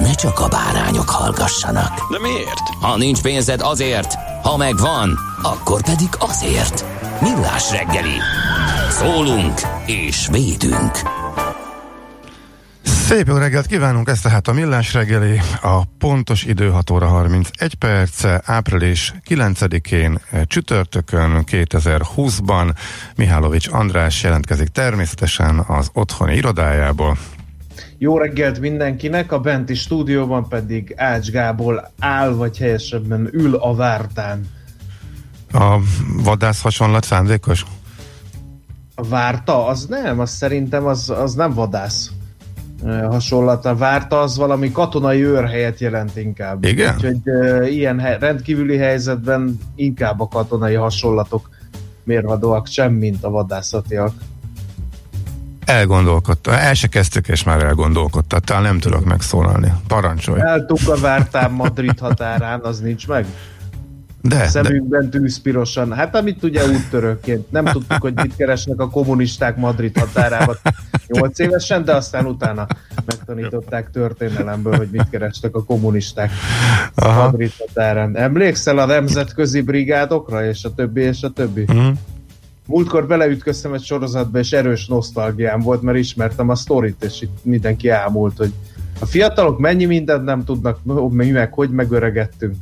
ne csak a bárányok hallgassanak. De miért? Ha nincs pénzed azért, ha megvan, akkor pedig azért. Millás reggeli. Szólunk és védünk. Szép jó reggelt kívánunk, ez tehát a Millás reggeli, a pontos idő 6 óra 31 perc, április 9-én csütörtökön 2020-ban Mihálovics András jelentkezik természetesen az otthoni irodájából. Jó reggelt mindenkinek, a benti stúdióban pedig Ács Gábor áll, vagy helyesebben ül a vártán. A vadász hasonlat szándékos? A várta? Az nem, az szerintem az, az nem vadász hasonlat. A várta az valami katonai őrhelyet jelent inkább. Igen? Úgyhogy uh, ilyen he- rendkívüli helyzetben inkább a katonai hasonlatok mérvadóak sem, mint a vadászatiak. Elgondolkodta. El se kezdtük, és már elgondolkodta. Talán nem tudok megszólalni. Parancsolj. Eltuk a vártán Madrid határán, az nincs meg? De, de Szemünkben tűzpirosan. Hát amit ugye úttörőként. Nem tudtuk, hogy mit keresnek a kommunisták Madrid határában 8 évesen, de aztán utána megtanították történelemből, hogy mit kerestek a kommunisták Aha. Madrid határán. Emlékszel a nemzetközi brigádokra, és a többi, és a többi? Mhm. Múltkor beleütköztem egy sorozatba, és erős nosztalgiám volt, mert ismertem a sztorit, és itt mindenki ámult, hogy a fiatalok mennyi mindent nem tudnak, mi meg hogy megöregettünk.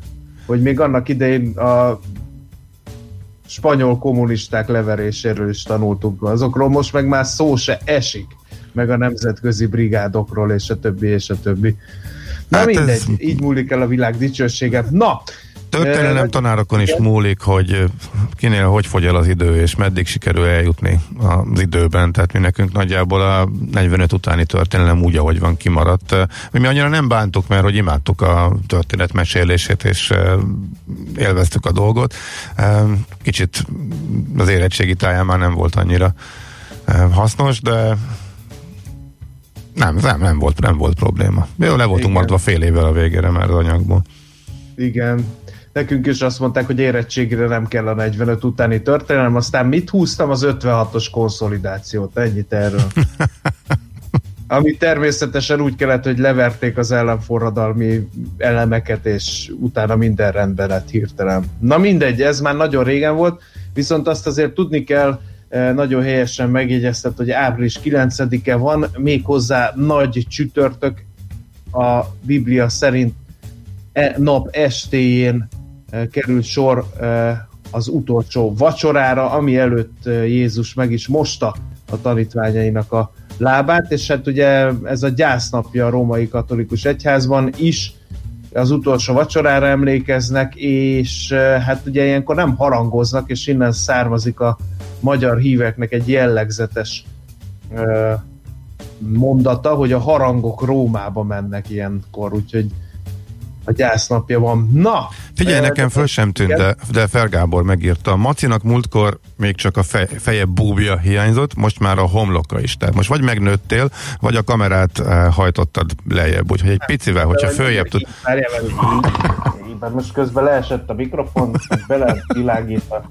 Hogy még annak idején a spanyol kommunisták leveréséről is tanultunk. Azokról most meg már szó se esik, meg a nemzetközi brigádokról, és a többi, és a többi. Na Hát mindegy, ez- így múlik el a világ dicsősége. Na, Történelem tanárokon is múlik, hogy kinél hogy fogy el az idő, és meddig sikerül eljutni az időben. Tehát mi nekünk nagyjából a 45 utáni történelem úgy, ahogy van kimaradt. Mi, annyira nem bántuk, mert hogy imádtuk a történet mesélését, és élveztük a dolgot. Kicsit az érettségi táján már nem volt annyira hasznos, de nem, nem, nem volt, nem volt probléma. Jó, le voltunk Igen. maradva fél évvel a végére már az anyagból. Igen. Nekünk is azt mondták, hogy érettségre nem kell a 45 utáni történelem, aztán mit húztam az 56-os konszolidációt, ennyit erről. Ami természetesen úgy kellett, hogy leverték az ellenforradalmi elemeket, és utána minden rendben lett hirtelen. Na mindegy, ez már nagyon régen volt, viszont azt azért tudni kell, eh, nagyon helyesen megjegyeztet, hogy április 9-e van, méghozzá nagy csütörtök a Biblia szerint e nap estéjén e, került sor az utolsó vacsorára, ami előtt Jézus meg is mosta a tanítványainak a lábát, és hát ugye ez a gyásznapja a római katolikus egyházban is. Az utolsó vacsorára emlékeznek, és hát ugye ilyenkor nem harangoznak, és innen származik a magyar híveknek egy jellegzetes mondata, hogy a harangok Rómába mennek ilyenkor, úgyhogy a gyásznapja van. Na! Figyelj, eh, nekem föl sem tűnt, de, de Fergábor megírta. Macinak múltkor még csak a fej, feje búbja hiányzott, most már a homloka is. Tehát most vagy megnőttél, vagy a kamerát uh, hajtottad lejjebb. Úgyhogy egy picivel, hogyha följebb tud... Mert most közben leesett a mikrofon, meg bele világítva.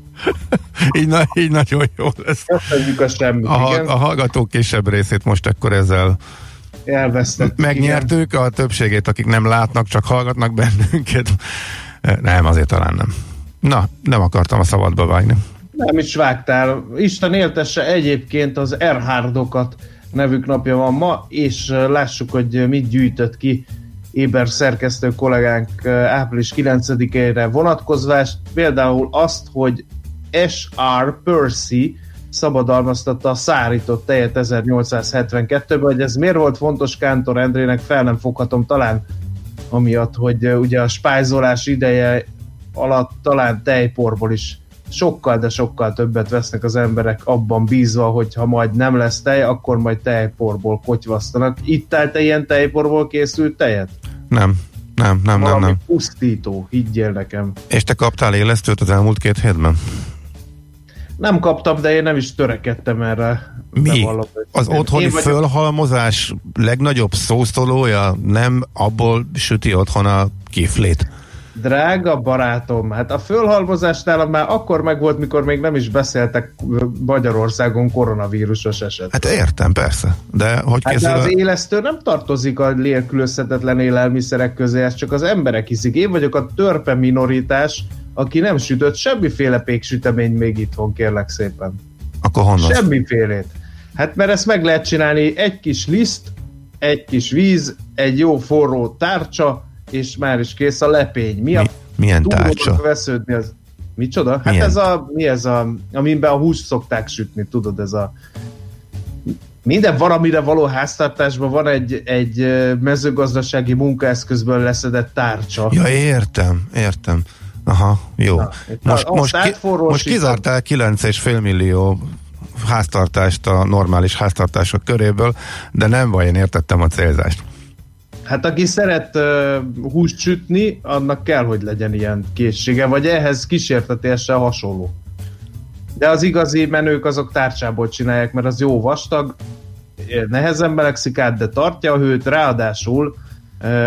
Így, na, így nagyon jó lesz. Köszönjük a semmit, A, a hallgatók kisebb részét most akkor ezzel Elvesztettük. igen. megnyertük, a többségét, akik nem látnak, csak hallgatnak bennünket. Nem, azért talán nem. Na, nem akartam a szabadba vágni. Nem is vágtál. Isten éltesse egyébként az Erhardokat nevük napja van ma, és lássuk, hogy mit gyűjtött ki Éber szerkesztő kollégánk április 9-ére vonatkozvást, például azt, hogy S.R. Percy szabadalmaztatta a szárított tejet 1872-ben, hogy ez miért volt fontos Kántor Endrének, fel nem foghatom talán amiatt, hogy ugye a spájzolás ideje alatt talán tejporból is sokkal, de sokkal többet vesznek az emberek abban bízva, hogy ha majd nem lesz tej, akkor majd tejporból kotyvasztanak. Itt állt ilyen tejporból készült tejet? Nem, nem, nem, Valami nem, nem. pusztító, higgyél nekem. És te kaptál élesztőt az elmúlt két hétben? Nem kaptam, de én nem is törekedtem erre. Mi? Az Én otthoni vagyok- fölhalmozás legnagyobb szószólója nem abból süti otthon a kiflét. Drága barátom, hát a fölhalmozás nálam már akkor megvolt, mikor még nem is beszéltek Magyarországon koronavírusos eset. Hát értem, persze. De hogy Hát de az a... élesztő nem tartozik a nélkülözhetetlen élelmiszerek közé, ezt csak az emberek hiszik. Én vagyok a törpe minoritás, aki nem sütött semmiféle péksütemény még itthon, kérlek szépen. Akkor honnan? Semmifélét. Hát mert ezt meg lehet csinálni egy kis liszt, egy kis víz, egy jó forró tárcsa, és már is kész a lepény. Mi a Mi, milyen túrónak tárcsa? vesződni az... Micsoda? Hát Milyen? ez a, mi ez a, amiben a húst szokták sütni, tudod, ez a minden valamire való háztartásban van egy, egy mezőgazdasági munkaeszközből leszedett tárcsa. Ja, értem, értem. Aha, jó. Na, most, most, ki, most kizártál 9,5 millió háztartást a normális háztartások köréből, de nem baj, én értettem a célzást. Hát aki szeret uh, húst sütni, annak kell, hogy legyen ilyen készsége, vagy ehhez kísértetéssel hasonló. De az igazi menők azok tárcsából csinálják, mert az jó vastag, nehezen melegszik át, de tartja a hőt, ráadásul uh,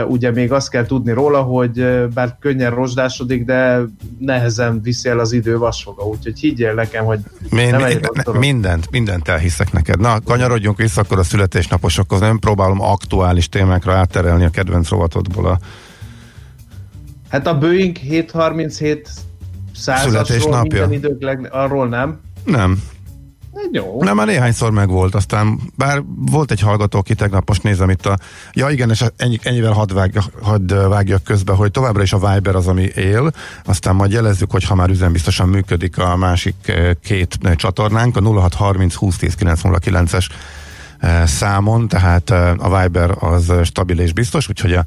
ugye még azt kell tudni róla, hogy bár könnyen rozsdásodik, de nehezen viszi el az idő vasfoga, úgyhogy higgyél nekem, hogy Én, nem ne, egy ne, mindent, mindent elhiszek neked. Na, kanyarodjunk vissza akkor a születésnaposokhoz. Nem próbálom aktuális témákra átterelni a kedvenc rovatodból a Hát a Boeing 737 százasról minden idők leg... arról nem. Nem, Jó. Nem, már néhányszor megvolt, aztán bár volt egy hallgató, aki tegnap most nézem itt a... Ja igen, és ennyi, ennyivel hadd, vág, hadd vágjak közbe, hogy továbbra is a Viber az, ami él, aztán majd jelezzük, hogy ha már üzembiztosan működik a másik két csatornánk, a 0630 2010 909-es eh, számon, tehát eh, a Viber az stabil és biztos, úgyhogy a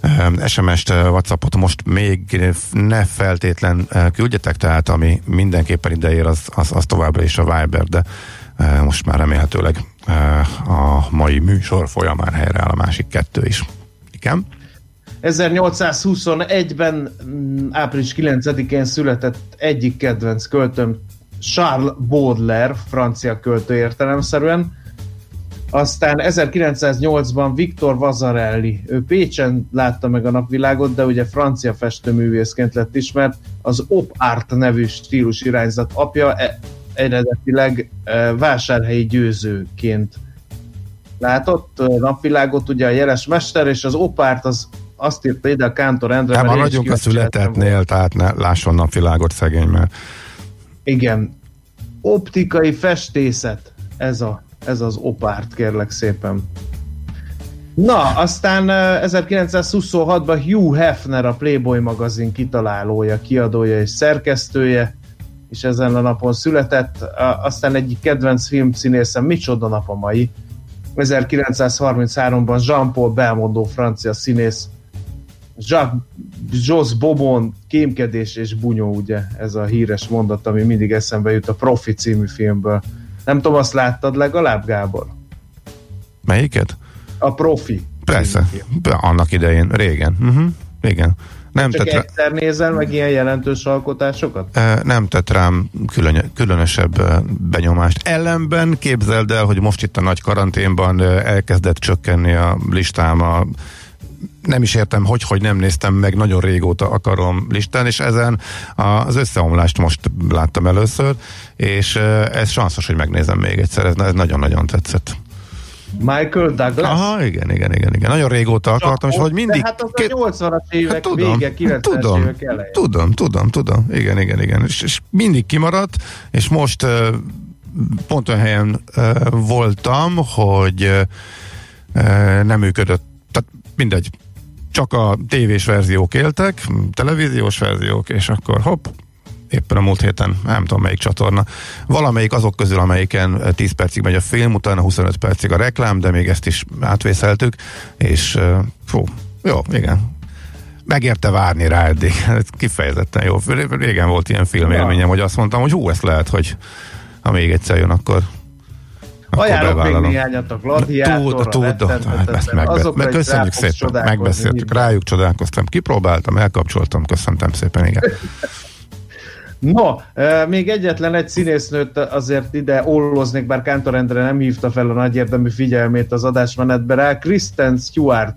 eh, SMS-t, Whatsappot most még ne feltétlen küldjetek, tehát ami mindenképpen ideér, az, az, az továbbra is a Viber, de most már remélhetőleg a mai műsor folyamán helyreáll a másik kettő is. Igen? 1821-ben mm, április 9-én született egyik kedvenc költőm Charles Baudelaire, francia költő értelemszerűen. Aztán 1908-ban Viktor Vazarelli, ő Pécsen látta meg a napvilágot, de ugye francia festőművészként lett ismert, az Op Art nevű stílus irányzat apja e- eredetileg e, vásárhelyi győzőként látott e, napvilágot, ugye a jeles mester, és az Op Art az azt írta ide a Kántor Endre. Én is nagyunk a születetnél, tehát ne lásson napvilágot szegény, mert Igen. Optikai festészet. Ez, a, ez az opárt, kérlek szépen. Na, aztán eh, 1926-ban Hugh Hefner, a Playboy magazin kitalálója, kiadója és szerkesztője, és ezen a napon született. Aztán egyik kedvenc filmszínészem, micsoda nap a mai. 1933-ban Jean-Paul Belmondo, francia színész, Jacques Jos Bobon, kémkedés és bunyó, ugye, ez a híres mondat, ami mindig eszembe jut a Profi című filmből. Nem tudom, azt láttad legalább, Gábor? melyiket? A Profi. Persze, annak idején, régen. Uh-huh. Igen. Nem Csak tett, rá, egyszer nézel meg ilyen jelentős alkotásokat? nem tett rám külön, különösebb benyomást. Ellenben képzeld el, hogy most itt a nagy karanténban elkezdett csökkenni a listám a nem is értem, hogy, hogy nem néztem meg, nagyon régóta akarom listán, és ezen az összeomlást most láttam először, és ez sanszos, hogy megnézem még egyszer, ez, ez nagyon-nagyon tetszett. Michael Douglas? Aha, igen, igen, igen, igen. Nagyon régóta akartam, és hogy mindig... Hát az két- a 80-as évek Hát tudom, vége, 90-es tudom, évek eleje. tudom, tudom, tudom, igen, igen, igen, és, és mindig kimaradt, és most uh, pont olyan helyen uh, voltam, hogy uh, nem működött, tehát mindegy, csak a tévés verziók éltek, televíziós verziók, és akkor hopp, éppen a múlt héten, nem tudom melyik csatorna. Valamelyik azok közül, amelyiken 10 percig megy a film, utána 25 percig a reklám, de még ezt is átvészeltük, és fú, jó, igen, megérte várni rá eddig. Ez kifejezetten jó. Régen volt ilyen filmélményem, ja. hogy azt mondtam, hogy hú, ezt lehet, hogy ha még egyszer jön, akkor Ajánlok még néhányat a gladiátorra, tud, tud, ezt meg, meg, köszönjük szépen, megbeszéltük, rájuk csodálkoztam, kipróbáltam, elkapcsoltam, köszöntem szépen, igen. No, még egyetlen egy színésznőt azért ide olloznék, bár Kántor Endre nem hívta fel a nagy érdemű figyelmét az adásmenetbe rá. Kristen Stewart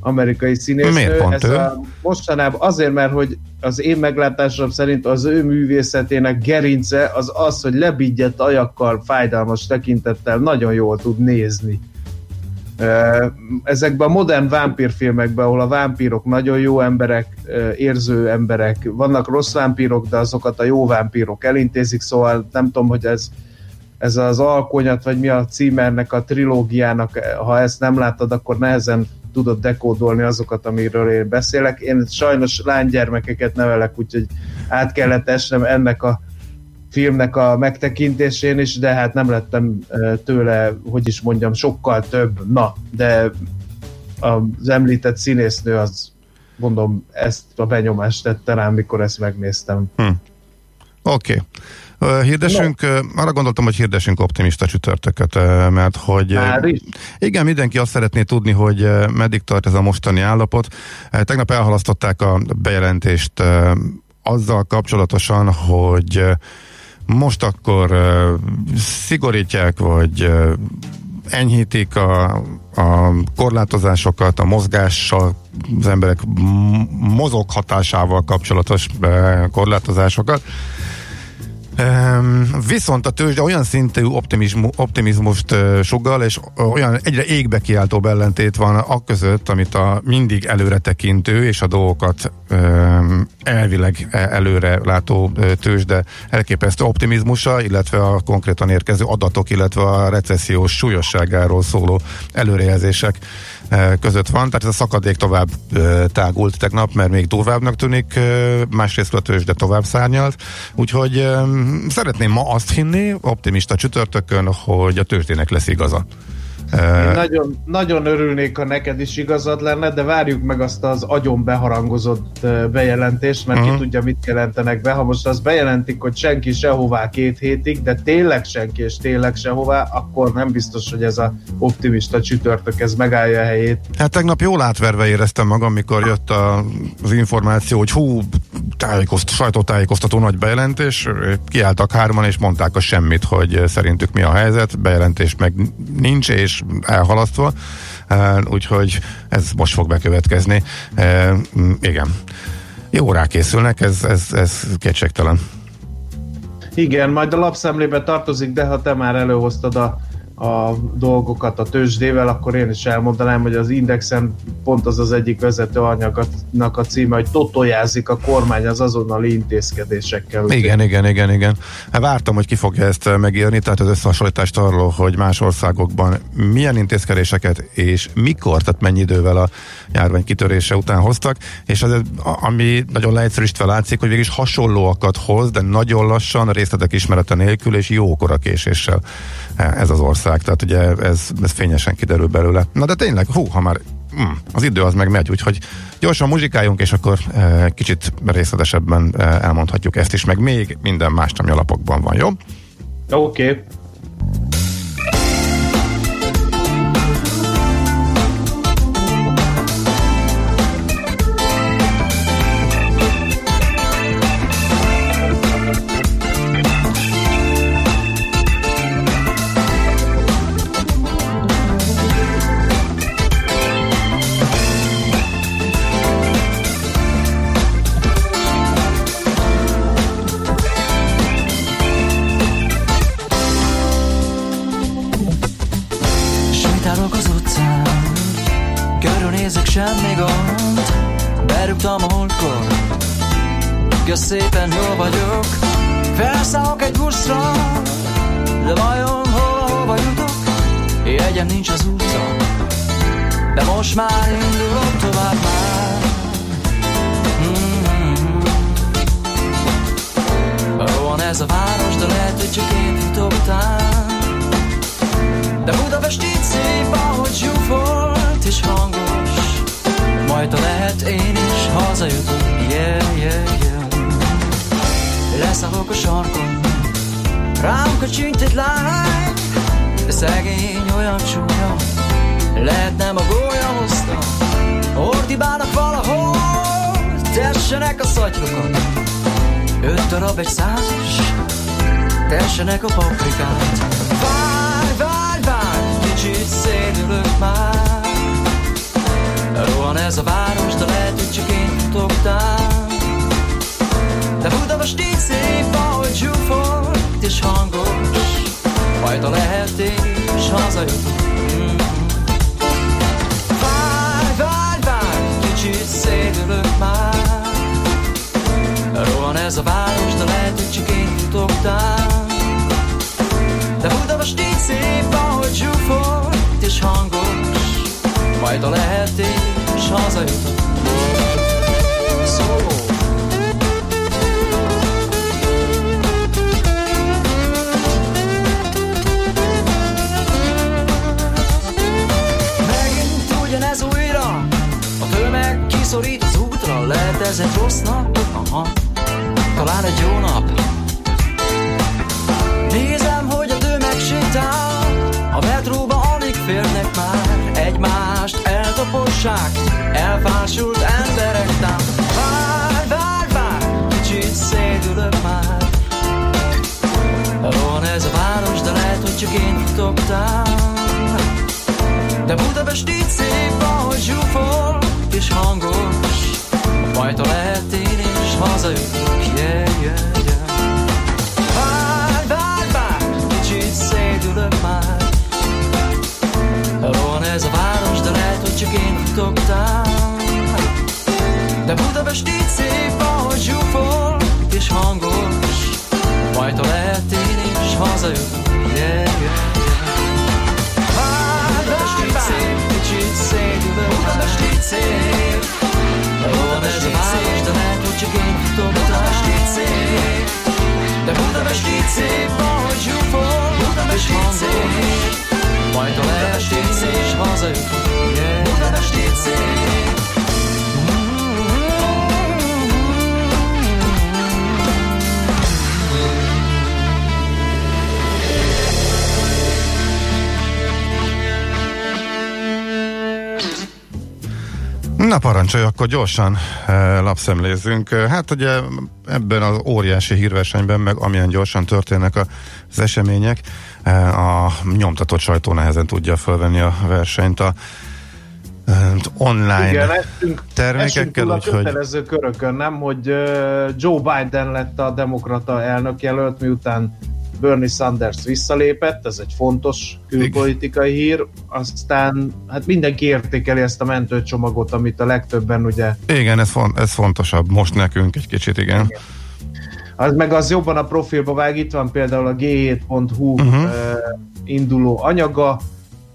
amerikai színésznő. Miért pont Ez ő? A, mostanában azért, mert hogy az én meglátásom szerint az ő művészetének gerince az az, hogy lebigyett ajakkal, fájdalmas tekintettel nagyon jól tud nézni. Ezekben a modern vámpírfilmekben, ahol a vámpírok nagyon jó emberek, érző emberek, vannak rossz vámpírok, de azokat a jó vámpírok elintézik, szóval nem tudom, hogy ez ez az alkonyat, vagy mi a címernek a trilógiának, ha ezt nem láttad, akkor nehezen tudod dekódolni azokat, amiről én beszélek. Én sajnos lánygyermekeket nevelek, úgyhogy át kellett esnem ennek a filmnek a megtekintésén is, de hát nem lettem tőle, hogy is mondjam, sokkal több. Na, de az említett színésznő az mondom, ezt a benyomást tette rám, mikor ezt megnéztem. Hm. Oké. Okay. Hirdessünk, no. arra gondoltam, hogy hirdessünk optimista csütörtöket, mert hogy igen, mindenki azt szeretné tudni, hogy meddig tart ez a mostani állapot. Tegnap elhalasztották a bejelentést azzal kapcsolatosan, hogy most akkor szigorítják, vagy enyhítik a, a korlátozásokat, a mozgással, az emberek mozoghatásával kapcsolatos korlátozásokat. Viszont a tőzsde olyan szintű optimizmust sugal, és olyan egyre égbe kiáltó ellentét van a között, amit a mindig előre tekintő és a dolgokat elvileg e, előre látó tőzsde elképesztő optimizmusa, illetve a konkrétan érkező adatok, illetve a recessziós súlyosságáról szóló előrejelzések között van, tehát ez a szakadék tovább tágult tegnap, mert még durvábbnak tűnik, másrészt a tőzsde tovább szárnyalt, úgyhogy szeretném ma azt hinni, optimista csütörtökön, hogy a tőzsdének lesz igaza. Én nagyon, nagyon örülnék, ha neked is igazad lenne, de várjuk meg azt az agyon beharangozott bejelentést, mert uh-huh. ki tudja, mit jelentenek be. Ha most azt bejelentik, hogy senki sehová két hétig, de tényleg senki és tényleg sehová, akkor nem biztos, hogy ez a optimista csütörtök ez megállja a helyét. Hát tegnap jól átverve éreztem magam, mikor jött a, az információ, hogy hú, tájékozt, sajtótájékoztató nagy bejelentés, kiálltak hárman és mondták a semmit, hogy szerintük mi a helyzet, bejelentés meg nincs, és elhalasztva, úgyhogy ez most fog bekövetkezni. Igen. Jó rákészülnek, ez, ez, ez kétségtelen. Igen, majd a lapszemlébe tartozik, de ha te már előhoztad a a dolgokat a tőzsdével, akkor én is elmondanám, hogy az Indexen pont az az egyik vezető anyagnak a címe, hogy totojázik a kormány az azonnali intézkedésekkel. Igen, igen, igen, igen. Hát vártam, hogy ki fogja ezt megírni, tehát az összehasonlítást arról, hogy más országokban milyen intézkedéseket és mikor, tehát mennyi idővel a járvány kitörése után hoztak, és az, ami nagyon leegyszerűsítve látszik, hogy végig hasonlóakat hoz, de nagyon lassan, a részletek ismerete nélkül és jókora késéssel ez az ország, tehát ugye ez, ez fényesen kiderül belőle. Na de tényleg, hú, ha már mm, az idő az meg megy, úgyhogy gyorsan muzsikáljunk, és akkor e, kicsit részletesebben e, elmondhatjuk ezt is, meg még minden más, ami alapokban van, jó? Oké. Okay. Szépen jól vagyok. Felszállok egy buszra De vajon hova, hova jutok? Jegyem nincs az útra De most már indulok tovább már. Mm-hmm. Rohan ez a város, de lehet, hogy csak én futok De Budapest így szép, ahogy zsúfolt és hangos. Majd lehet én is hazajutok, yeah, yeah, yeah Leszállok a sarkon, rám kacsint egy lány De szegény olyan csúnya, lehet nem a gólya hozta Ordibálnak valahol Tessenek a szatyrokon Öt darab egy százas Tessenek a paprikát. Várj, várj, várj Kicsit szédülök már. Rohan ez a város, de lehet, hogy csak én futoktál De Budapest így szép, ahogy zsúfolt és hangos. Majd a lehet én is hazajutok mm. kicsit szédülök már. Rohan ez a város, de lehet, hogy csak én futoktál De Budapest így szép, ahogy zsúfolt és hangos. Majd a lehet én is hazajutok Szóló ez egy rossz nap? Aha, talán egy jó nap. Nézem, hogy a tömeg sétál, a metróba alig férnek már, egymást eltapossák, elfásult emberek tám. Várj, várj, várj, kicsit szédülök már. Van ez a város, de lehet, hogy csak én futoktál. De Budapest így szép, ahogy zsúfol, és hangos Majd a lehet én is yeah, yeah Várj, várj, várj Kicsit szédülök már. Van ez a város, de lehet, hogy csak én futoktál De Budapest így szép, ahogy zsúfol és hangos. Majd a lehet én is yeah, yeah Budapest így szép, kicsit szédülök Budapest így szép Budapest így szép, de lehet, hogy csak én tudom Budapest így szép. De Budapest így szép, ahogy zsúfol. Budapest így szép. Majd a szép, és hazajutok Budapest így szép Na parancsolj, akkor gyorsan e, lapszemlézzünk. Hát ugye ebben az óriási hírversenyben, meg amilyen gyorsan történnek az események, e, a nyomtatott sajtó nehezen tudja fölvenni a versenyt a online Igen, esünk, termékekkel. Esünk a kötelező körökön, nem, hogy Joe Biden lett a demokrata elnök jelölt, miután Bernie Sanders visszalépett, ez egy fontos külpolitikai hír, aztán hát mindenki értékeli ezt a mentőcsomagot, amit a legtöbben ugye... Igen, ez, font, ez fontosabb most nekünk egy kicsit, igen. igen. Az meg az jobban a profilba vág, itt van például a g7.hu uh-huh. uh, induló anyaga,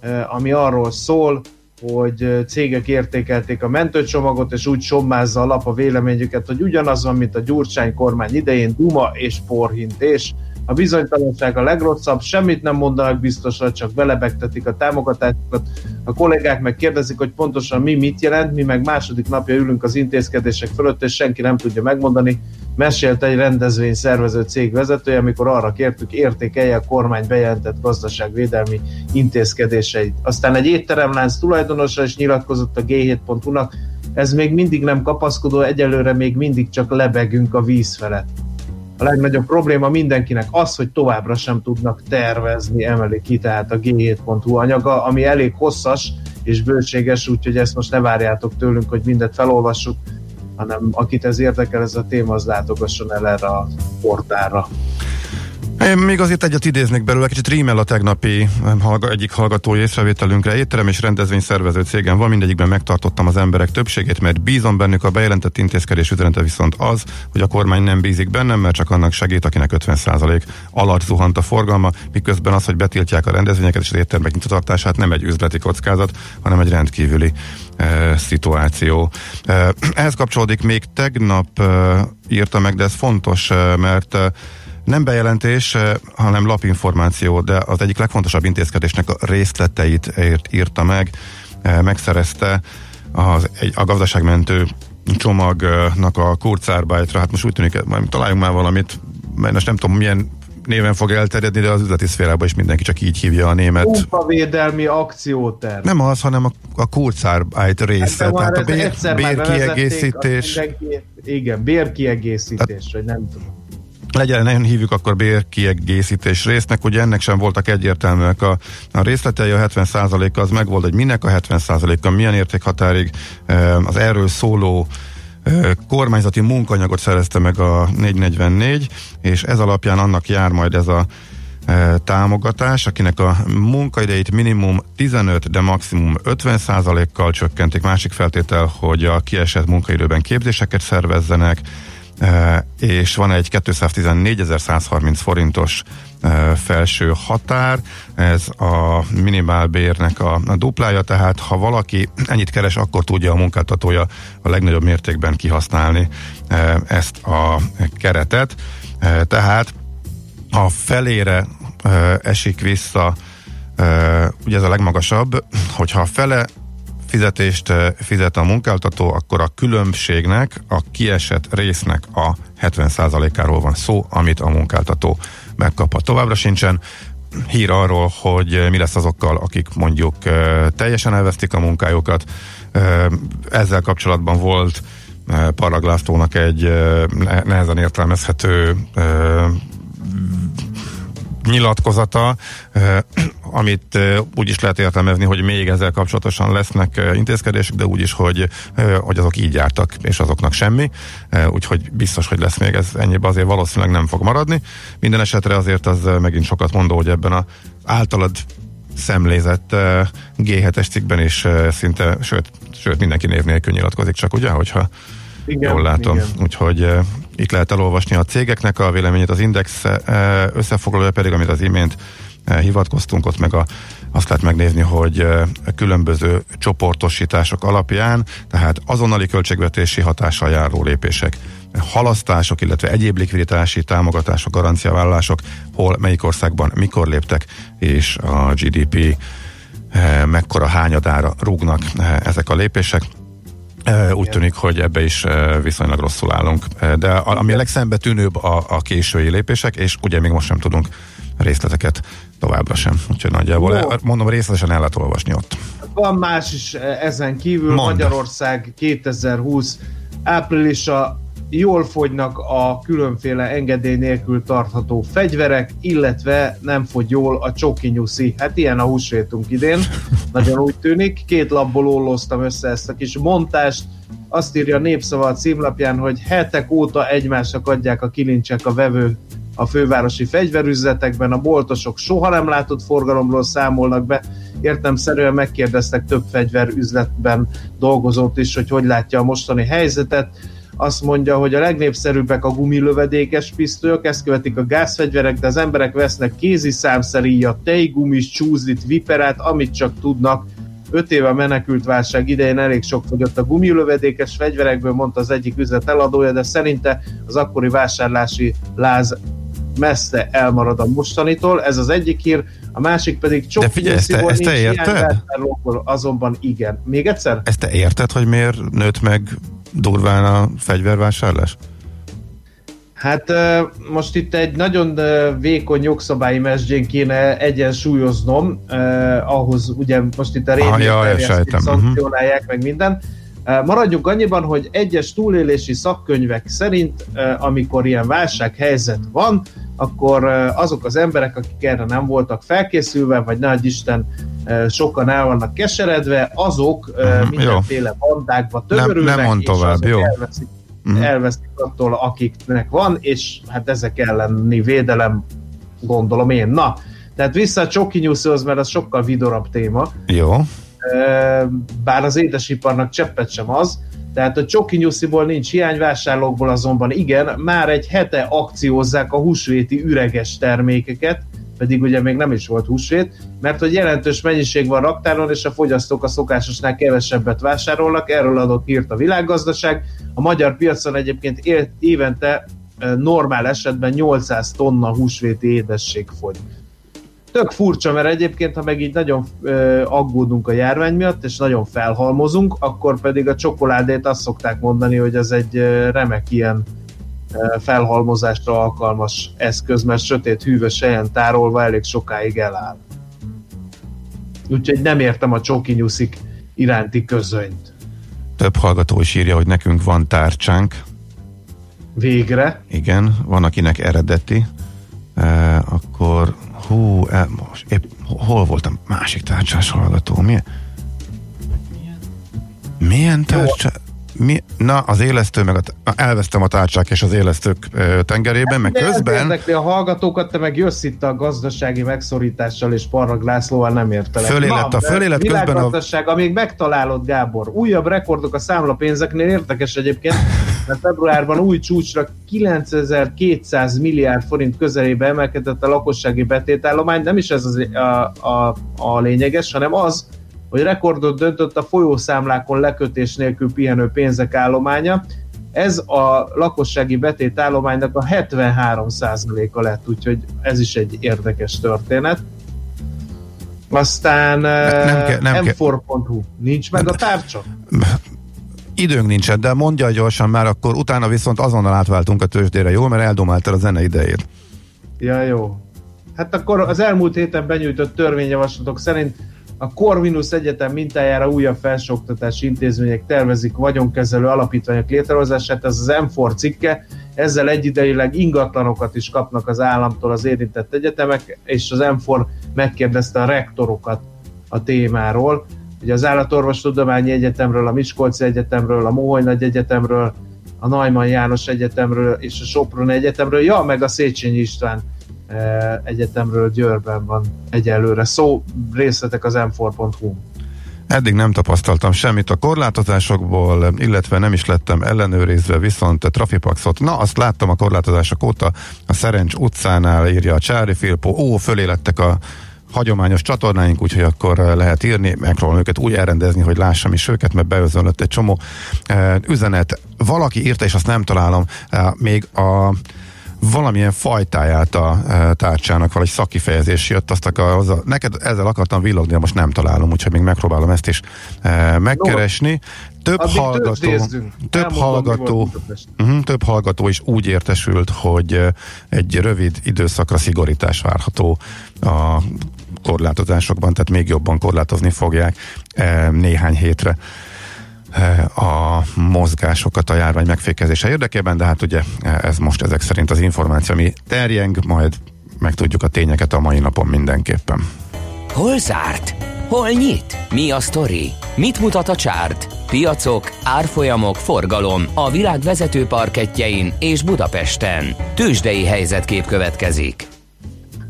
uh, ami arról szól, hogy cégek értékelték a mentőcsomagot, és úgy sommázza a lap a véleményüket, hogy ugyanaz van, mint a Gyurcsány kormány idején, duma és porhintés. A bizonytalanság a legrosszabb, semmit nem mondanak biztosra, csak belebegtetik a támogatásokat. A kollégák meg kérdezik, hogy pontosan mi mit jelent, mi meg második napja ülünk az intézkedések fölött, és senki nem tudja megmondani. Mesélt egy rendezvény szervező cég vezetője, amikor arra kértük, értékelje a kormány bejelentett gazdaságvédelmi intézkedéseit. Aztán egy étteremlánc tulajdonosa is nyilatkozott a G7.hu-nak, ez még mindig nem kapaszkodó, egyelőre még mindig csak lebegünk a víz felett a legnagyobb probléma mindenkinek az, hogy továbbra sem tudnak tervezni, emeli ki tehát a G7.hu anyaga, ami elég hosszas és bőséges, úgyhogy ezt most ne várjátok tőlünk, hogy mindet felolvassuk, hanem akit ez érdekel ez a téma, az látogasson el erre a portára. Én még azért egyet idéznék belőle, kicsit rímel a tegnapi hallga, egyik hallgatói észrevételünkre. Étterem és rendezvény szervező cégem van, mindegyikben megtartottam az emberek többségét, mert bízom bennük, a bejelentett intézkedés üzenete viszont az, hogy a kormány nem bízik bennem, mert csak annak segít, akinek 50% alatt zuhant a forgalma, miközben az, hogy betiltják a rendezvényeket és az éttermek nyitvatartását nem egy üzleti kockázat, hanem egy rendkívüli e, szituáció. E, ehhez kapcsolódik még tegnap e, írta meg, de ez fontos, e, mert e, nem bejelentés, eh, hanem lapinformáció, de az egyik legfontosabb intézkedésnek a részleteit írta meg, eh, megszerezte az, egy, a gazdaságmentő csomagnak a Kurzarbeitra, hát most úgy tűnik, majd találjunk már valamit, mert most nem tudom milyen néven fog elterjedni, de az üzleti szférában is mindenki csak így hívja a német. Munkavédelmi akcióterv. Nem az, hanem a, a Kurzarbeit része, hát, tehát a bér, bérkiegészítés. Igen, bérkiegészítés, vagy nem tudom legyen, hívjuk akkor bérkiegészítés résznek, ugye ennek sem voltak egyértelműek a, a részletei, a 70%-a az megvolt, hogy minek a 70%-a, milyen értékhatárig az erről szóló kormányzati munkanyagot szerezte meg a 444, és ez alapján annak jár majd ez a támogatás, akinek a munkaidejét minimum 15, de maximum 50 kal csökkentik. Másik feltétel, hogy a kiesett munkaidőben képzéseket szervezzenek, és van egy 214.130 forintos felső határ, ez a minimálbérnek a, a duplája, tehát ha valaki ennyit keres, akkor tudja a munkáltatója a legnagyobb mértékben kihasználni ezt a keretet. Tehát a felére esik vissza, ugye ez a legmagasabb, hogyha a fele fizetést eh, fizet a munkáltató, akkor a különbségnek, a kiesett résznek a 70%-áról van szó, amit a munkáltató megkap. Továbbra sincsen hír arról, hogy mi lesz azokkal, akik mondjuk eh, teljesen elvesztik a munkájukat. Eh, ezzel kapcsolatban volt Paraglásztónak egy nehezen értelmezhető nyilatkozata, amit úgy is lehet értelmezni, hogy még ezzel kapcsolatosan lesznek intézkedések, de úgy is, hogy, hogy azok így jártak, és azoknak semmi. Úgyhogy biztos, hogy lesz még ez ennyiben azért valószínűleg nem fog maradni. Minden esetre azért az megint sokat mondó, hogy ebben az általad szemlézett G7-es cikkben is szinte, sőt, sőt mindenki név nélkül nyilatkozik, csak ugye, hogyha igen, jól látom. Igen. Úgyhogy itt lehet elolvasni a cégeknek a véleményét, az Index eh, összefoglalója pedig, amit az imént eh, hivatkoztunk, ott meg a, azt lehet megnézni, hogy eh, különböző csoportosítások alapján, tehát azonnali költségvetési hatással járó lépések, halasztások, illetve egyéb likviditási támogatások, garanciavállalások, hol, melyik országban, mikor léptek, és a GDP mekkora hányadára rúgnak ezek a lépések. Úgy tűnik, hogy ebbe is viszonylag rosszul állunk. De ami a legszembe tűnőbb a, a késői lépések, és ugye még most sem tudunk részleteket továbbra sem. Úgyhogy nagyjából, no. mondom, részletesen el lehet olvasni ott. Van más is ezen kívül. Mondd. Magyarország 2020 áprilisa jól fogynak a különféle engedély nélkül tartható fegyverek, illetve nem fogy jól a csokinyuszi. Hát ilyen a húsvétunk idén, nagyon úgy tűnik. Két labból olloztam össze ezt a kis montást, azt írja a Népszava a címlapján, hogy hetek óta egymásnak adják a kilincsek a vevő a fővárosi fegyverüzletekben, a boltosok soha nem látott forgalomról számolnak be, értemszerűen megkérdeztek több fegyverüzletben dolgozót is, hogy hogy látja a mostani helyzetet azt mondja, hogy a legnépszerűbbek a gumilövedékes pisztolyok, ezt követik a gázfegyverek, de az emberek vesznek kézi számszeríjat, tejgumis, csúzlit, viperát, amit csak tudnak. Öt éve menekült válság idején elég sok fogyott a gumilövedékes fegyverekből, mondta az egyik üzlet eladója, de szerinte az akkori vásárlási láz messze elmarad a mostanitól, ez az egyik hír, a másik pedig csak De figyelj, ezt te, ezt te érted? Azonban igen. Még egyszer? Ezt te érted, hogy miért nőtt meg durván a fegyvervásárlás? Hát most itt egy nagyon vékony jogszabályi mesdjén kéne egyensúlyoznom, eh, ahhoz ugye most itt a régi ah, szankcionálják uh-huh. meg minden. Maradjunk annyiban, hogy egyes túlélési szakkönyvek szerint, amikor ilyen válsághelyzet van, akkor azok az emberek, akik erre nem voltak felkészülve, vagy nagy Isten sokan el vannak keseredve, azok uh-huh, mindenféle bandákba tömörülnek, nem, nem és tovább, jó. elveszik, uh-huh. elveszik attól, akiknek van, és hát ezek elleni védelem Gondolom én. Na, tehát vissza a Csoki Newshoz, mert az sokkal vidorabb téma. Jó. Bár az édesiparnak cseppet sem az. Tehát a Csoki Nyusziból nincs hiány, vásárlókból azonban igen, már egy hete akciózzák a húsvéti üreges termékeket, pedig ugye még nem is volt húsvét, mert hogy jelentős mennyiség van raktáron, és a fogyasztók a szokásosnál kevesebbet vásárolnak, erről adott hírt a világgazdaság. A magyar piacon egyébként évente normál esetben 800 tonna húsvéti édesség fogy. Tök furcsa, mert egyébként, ha meg így nagyon aggódunk a járvány miatt, és nagyon felhalmozunk, akkor pedig a csokoládét azt szokták mondani, hogy ez egy remek ilyen felhalmozásra alkalmas eszköz, mert sötét hűvös helyen tárolva elég sokáig eláll. Úgyhogy nem értem a csoki nyuszik iránti közönyt. Több hallgató is írja, hogy nekünk van tárcsánk. Végre. Igen, van akinek eredeti. E, akkor hú, e, most épp hol voltam? Másik tárcsás hallgató. Milyen? Milyen tárcsás? Mi, na, az élesztő, meg a, elvesztem a tárcsák és az élesztők ö, tengerében, meg De közben... Érdekli a hallgatókat, te meg jössz itt a gazdasági megszorítással és Parag Lászlóval nem értelek. Fölé lett a fölé lett közben a... amíg megtalálod, Gábor. Újabb rekordok a számlapénzeknél, érdekes egyébként, mert februárban új csúcsra 9200 milliárd forint közelébe emelkedett a lakossági betétállomány. Nem is ez az, a, a, a lényeges, hanem az, hogy rekordot döntött a folyószámlákon lekötés nélkül pihenő pénzek állománya. Ez a lakossági betét állománynak a 73%-a lett, úgyhogy ez is egy érdekes történet. Aztán nem kell, nem m4.hu. Nincs meg a tárcsa? Időnk nincsen, de mondja gyorsan már, akkor utána viszont azonnal átváltunk a tőzsdére, jó? Mert eldomáltál a zene idejét. Ja, jó. Hát akkor az elmúlt héten benyújtott törvényjavaslatok szerint a Corvinus Egyetem mintájára újabb felsőoktatási intézmények tervezik vagyonkezelő alapítványok létrehozását, ez az M4 cikke, ezzel egyidejűleg ingatlanokat is kapnak az államtól az érintett egyetemek, és az M4 megkérdezte a rektorokat a témáról. Ugye az Állatorvostudományi Egyetemről, a Miskolci Egyetemről, a Moholy Nagy Egyetemről, a Najman János Egyetemről és a Sopron Egyetemről, ja, meg a Széchenyi István Eh, egyetemről Győrben van egyelőre. Szó, részletek az m4.hu. Eddig nem tapasztaltam semmit a korlátozásokból, illetve nem is lettem ellenőrizve, viszont a Trafipaxot, na azt láttam a korlátozások óta, a Szerencs utcánál írja a Csári Filpo, ó, fölé lettek a hagyományos csatornáink, úgyhogy akkor lehet írni, megpróbálom őket úgy elrendezni, hogy lássam is őket, mert beözönlött egy csomó uh, üzenet. Valaki írta, és azt nem találom, uh, még a valamilyen fajtáját a tárcsának, valahogy szakifejezés jött, azt akar, a, neked ezzel akartam villogni, de most nem találom, úgyhogy még megpróbálom ezt is megkeresni. Több Addig hallgató, több hallgató, uh-huh, több hallgató is úgy értesült, hogy egy rövid időszakra szigorítás várható a korlátozásokban, tehát még jobban korlátozni fogják néhány hétre a mozgásokat a járvány megfékezése érdekében, de hát ugye ez most ezek szerint az információ, ami terjeng, majd megtudjuk a tényeket a mai napon mindenképpen. Hol zárt? Hol nyit? Mi a sztori? Mit mutat a csárt? Piacok, árfolyamok, forgalom a világ vezető parketjein és Budapesten. Tősdei helyzetkép következik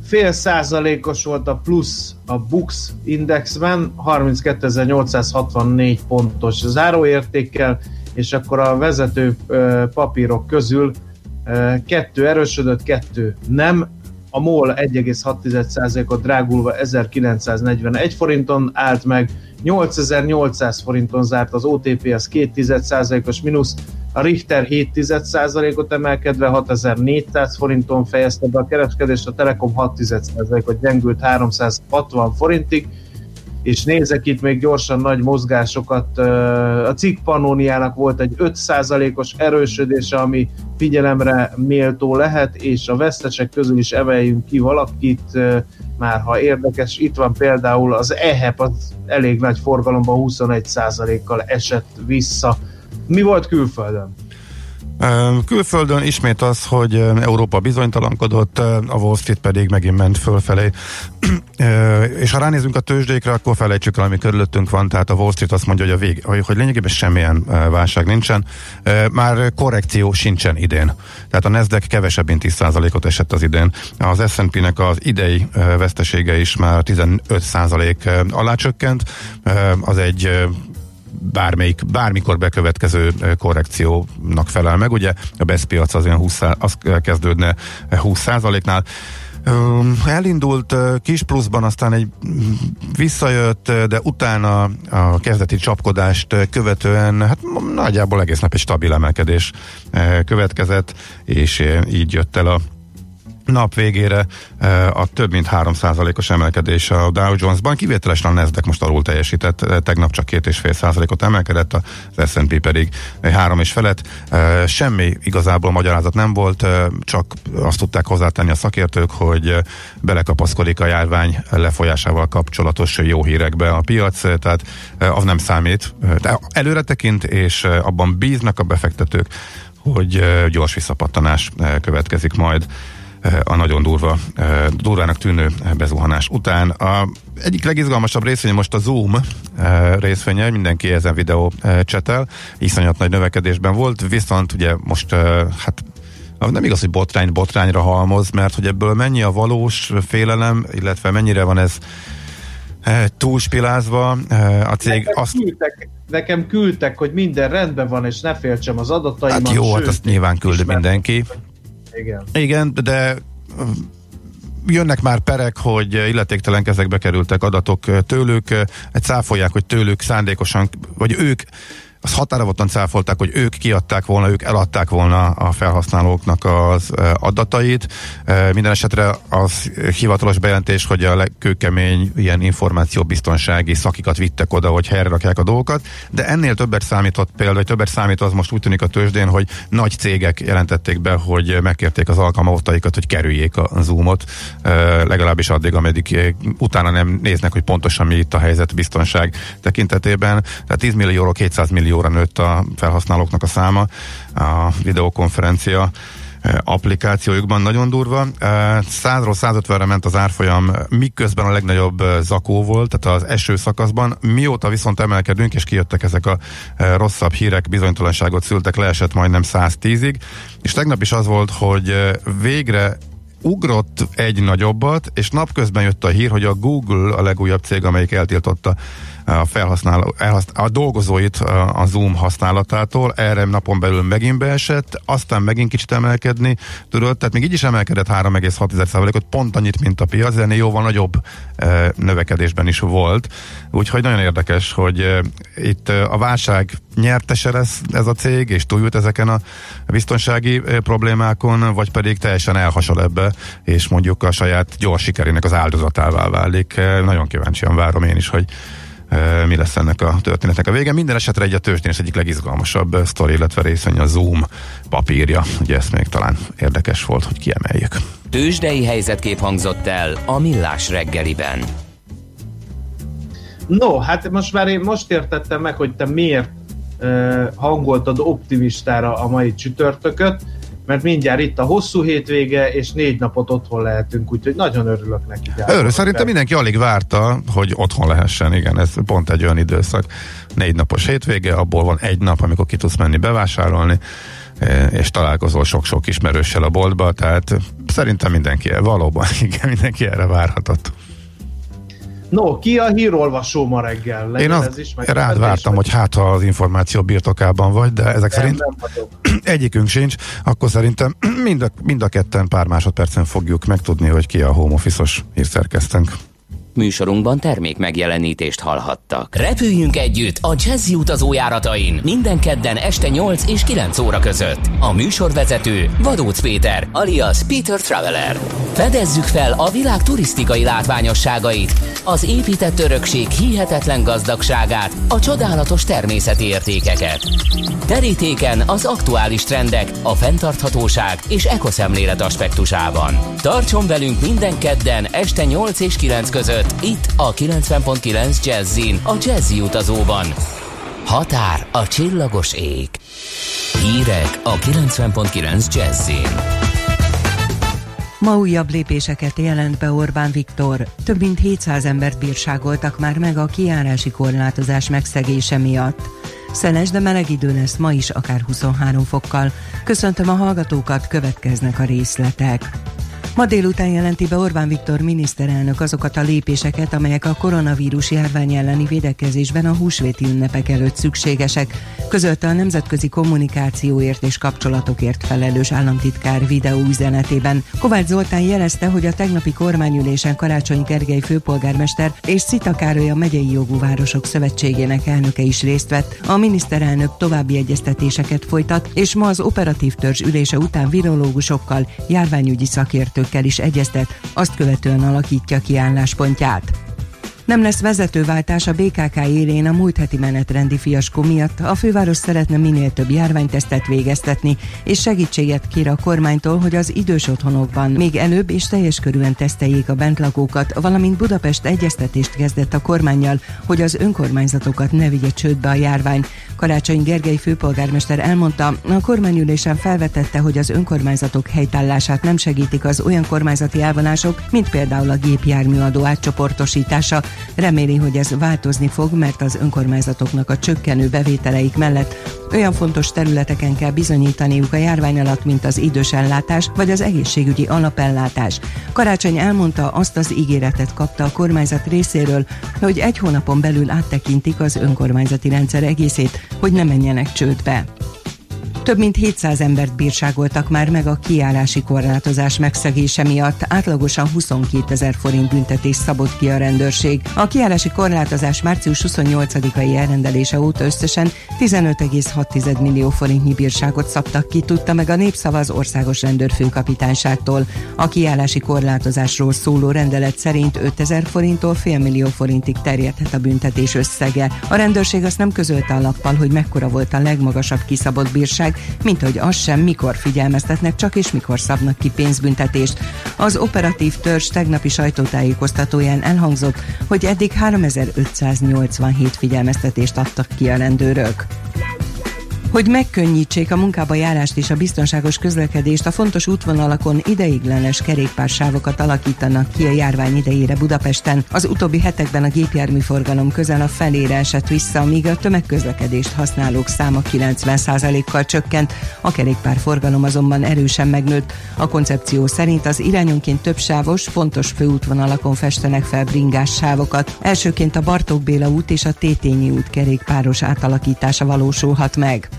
fél százalékos volt a plusz a Bux indexben, 32.864 pontos záróértékkel, és akkor a vezető papírok közül kettő erősödött, kettő nem. A MOL 1,6%-ot drágulva 1941 forinton állt meg, 8800 forinton zárt az OTP, az 2,1%-os mínusz, a Richter 7,1%-ot emelkedve 6400 forinton fejezte be a kereskedést, a Telekom 6,1%-ot gyengült 360 forintig, és nézek itt még gyorsan nagy mozgásokat. A cikk Pannoniának volt egy 5%-os erősödése, ami figyelemre méltó lehet, és a vesztesek közül is emeljünk ki valakit, már ha érdekes. Itt van például az EHEP, az elég nagy forgalomban 21%-kal esett vissza mi volt külföldön? Külföldön ismét az, hogy Európa bizonytalankodott, a Wall Street pedig megint ment fölfelé. És ha ránézünk a tőzsdékre, akkor felejtsük el, ami körülöttünk van, tehát a Wall Street azt mondja, hogy, a vég, hogy lényegében semmilyen válság nincsen. Már korrekció sincsen idén. Tehát a Nasdaq kevesebb, mint 10%-ot esett az idén. Az S&P-nek az idei vesztesége is már 15% alá csökkent. Az egy bármelyik, bármikor bekövetkező korrekciónak felel meg. Ugye a BESZ az olyan 20, az kezdődne 20%-nál. Elindult kis pluszban, aztán egy visszajött, de utána a kezdeti csapkodást követően hát nagyjából egész nap egy stabil emelkedés következett, és így jött el a nap végére eh, a több mint 3%-os emelkedés a Dow Jones-ban, kivételesen a Nasdaq most alul teljesített, eh, tegnap csak 2,5%-ot emelkedett, az S&P pedig 3 és felett. Eh, semmi igazából magyarázat nem volt, csak azt tudták hozzátenni a szakértők, hogy belekapaszkodik a járvány lefolyásával kapcsolatos jó hírekbe a piac, tehát az nem számít. De előre tekint, és abban bíznak a befektetők, hogy gyors visszapattanás következik majd a nagyon durva, durvának tűnő bezuhanás után. A egyik legizgalmasabb részvény most a Zoom részvénye, mindenki ezen videó csetel, iszonyat nagy növekedésben volt, viszont ugye most hát nem igaz, hogy botrány botrányra halmoz, mert hogy ebből mennyi a valós félelem, illetve mennyire van ez túlspilázva. A cég nekem azt... Küldtek, nekem küldtek, hogy minden rendben van, és ne féltsem az adataimat. Hát jó, hát azt nyilván küld mindenki. Igen. Igen, de jönnek már perek, hogy illetéktelen kezekbe kerültek adatok tőlük, egy cáfolják, hogy tőlük szándékosan, vagy ők az határozottan cáfolták, hogy ők kiadták volna, ők eladták volna a felhasználóknak az adatait. Minden esetre az hivatalos bejelentés, hogy a legkőkemény ilyen információbiztonsági szakikat vittek oda, hogy helyre rakják a dolgokat, de ennél többet számított például, vagy többet számít az most úgy tűnik a tőzsdén, hogy nagy cégek jelentették be, hogy megkérték az alkalmazottaikat, hogy kerüljék a Zoomot, legalábbis addig, ameddig utána nem néznek, hogy pontosan mi itt a helyzet biztonság tekintetében. Tehát 10 millióról 200 millió millióra nőtt a felhasználóknak a száma a videokonferencia eh, applikációjukban nagyon durva. 100-ról eh, 150-re ment az árfolyam, miközben a legnagyobb eh, zakó volt, tehát az eső szakaszban. Mióta viszont emelkedünk, és kijöttek ezek a rosszabb hírek, bizonytalanságot szültek, leesett majdnem 110-ig, és tegnap is az volt, hogy végre ugrott egy nagyobbat, és napközben jött a hír, hogy a Google a legújabb cég, amelyik eltiltotta a felhasználó, a dolgozóit a Zoom használatától, erre napon belül megint beesett, aztán megint kicsit emelkedni tudott, tehát még így is emelkedett 3,6%-ot, pont annyit, mint a piac, de jóval nagyobb növekedésben is volt, úgyhogy nagyon érdekes, hogy itt a válság nyertese lesz ez a cég, és túljut ezeken a biztonsági problémákon, vagy pedig teljesen elhasal ebbe, és mondjuk a saját gyors sikerének az áldozatává válik. Nagyon kíváncsian várom én is, hogy mi lesz ennek a történetnek a vége. Minden esetre egy a történet egyik legizgalmasabb sztori, illetve részeny a Zoom papírja. Ugye ezt még talán érdekes volt, hogy kiemeljük. Tőzsdei helyzetkép hangzott el a Millás reggeliben. No, hát most már én most értettem meg, hogy te miért uh, hangoltad optimistára a mai csütörtököt mert mindjárt itt a hosszú hétvége, és négy napot otthon lehetünk, úgyhogy nagyon örülök neki. Örül, szerintem mindenki alig várta, hogy otthon lehessen, igen, ez pont egy olyan időszak. Négy napos hétvége, abból van egy nap, amikor ki tudsz menni bevásárolni, e, és találkozol sok-sok ismerőssel a boltba, tehát szerintem mindenki, valóban, igen, mindenki erre várhatott. No, ki a hírolvasó ma reggel? Legyen Én az, ez is, rád vártam, hogy hát ha az információ birtokában vagy, de ezek nem, szerint nem egyikünk sincs, akkor szerintem mind a, mind a ketten pár másodpercen fogjuk megtudni, hogy ki a home office-os hírszerkesztőnk. Műsorunkban termék megjelenítést hallhattak. Repüljünk együtt a Jazzy utazójáratain minden kedden este 8 és 9 óra között. A műsorvezető Vadóc Péter, alias Peter Traveler. Fedezzük fel a világ turisztikai látványosságait, az épített örökség hihetetlen gazdagságát, a csodálatos természeti értékeket. Terítéken az aktuális trendek, a fenntarthatóság és ekoszemlélet aspektusában. Tartson velünk minden kedden este 8 és 9 között között itt a 90.9 Jazzin a Jazzy utazóban. Határ a csillagos ég. Hírek a 90.9 Jazzin. Ma újabb lépéseket jelent be Orbán Viktor. Több mint 700 embert bírságoltak már meg a kiárási korlátozás megszegése miatt. Szeles, de meleg idő lesz ma is, akár 23 fokkal. Köszöntöm a hallgatókat, következnek a részletek. Ma délután jelenti be Orbán Viktor miniszterelnök azokat a lépéseket, amelyek a koronavírus járvány elleni védekezésben a húsvéti ünnepek előtt szükségesek, közölte a nemzetközi kommunikációért és kapcsolatokért felelős államtitkár videóüzenetében. Kovács Zoltán jelezte, hogy a tegnapi kormányülésen Karácsony Gergely főpolgármester és Szita Károly a megyei jogú városok szövetségének elnöke is részt vett. A miniszterelnök további egyeztetéseket folytat, és ma az operatív törzs ülése után virológusokkal, járványügyi szakértők szereplőkkel is egyeztet, azt követően alakítja ki álláspontját. Nem lesz vezetőváltás a BKK élén a múlt heti menetrendi fiaskó miatt. A főváros szeretne minél több járványtesztet végeztetni, és segítséget kér a kormánytól, hogy az idős otthonokban még előbb és teljes körűen teszteljék a bentlakókat, valamint Budapest egyeztetést kezdett a kormányjal, hogy az önkormányzatokat ne vigye csődbe a járvány. Karácsony Gergely főpolgármester elmondta, a kormányülésen felvetette, hogy az önkormányzatok helytállását nem segítik az olyan kormányzati elvonások, mint például a gépjárműadó átcsoportosítása. Reméli, hogy ez változni fog, mert az önkormányzatoknak a csökkenő bevételeik mellett olyan fontos területeken kell bizonyítaniuk a járvány alatt, mint az idősellátás vagy az egészségügyi alapellátás. Karácsony elmondta, azt az ígéretet kapta a kormányzat részéről, hogy egy hónapon belül áttekintik az önkormányzati rendszer egészét, hogy ne menjenek csődbe. Több mint 700 embert bírságoltak már meg a kiállási korlátozás megszegése miatt. Átlagosan 22 ezer forint büntetés szabott ki a rendőrség. A kiállási korlátozás március 28-ai elrendelése óta összesen 15,6 millió forintnyi bírságot szabtak ki, tudta meg a népszava az országos rendőrfőkapitányságtól. A kiállási korlátozásról szóló rendelet szerint 5000 forinttól fél millió forintig terjedhet a büntetés összege. A rendőrség azt nem közölte a lappal, hogy mekkora volt a legmagasabb kiszabott bírság, mint hogy az sem, mikor figyelmeztetnek csak és mikor szabnak ki pénzbüntetést. Az operatív törzs tegnapi sajtótájékoztatóján elhangzott, hogy eddig 3587 figyelmeztetést adtak ki a rendőrök. Hogy megkönnyítsék a munkába járást és a biztonságos közlekedést, a fontos útvonalakon ideiglenes kerékpársávokat alakítanak ki a járvány idejére Budapesten. Az utóbbi hetekben a gépjárműforgalom közel a felére esett vissza, míg a tömegközlekedést használók száma 90%-kal csökkent, a kerékpárforgalom azonban erősen megnőtt. A koncepció szerint az irányonként több sávos, fontos főútvonalakon festenek fel bringás sávokat. Elsőként a Bartók Béla út és a Tétényi út kerékpáros átalakítása valósulhat meg.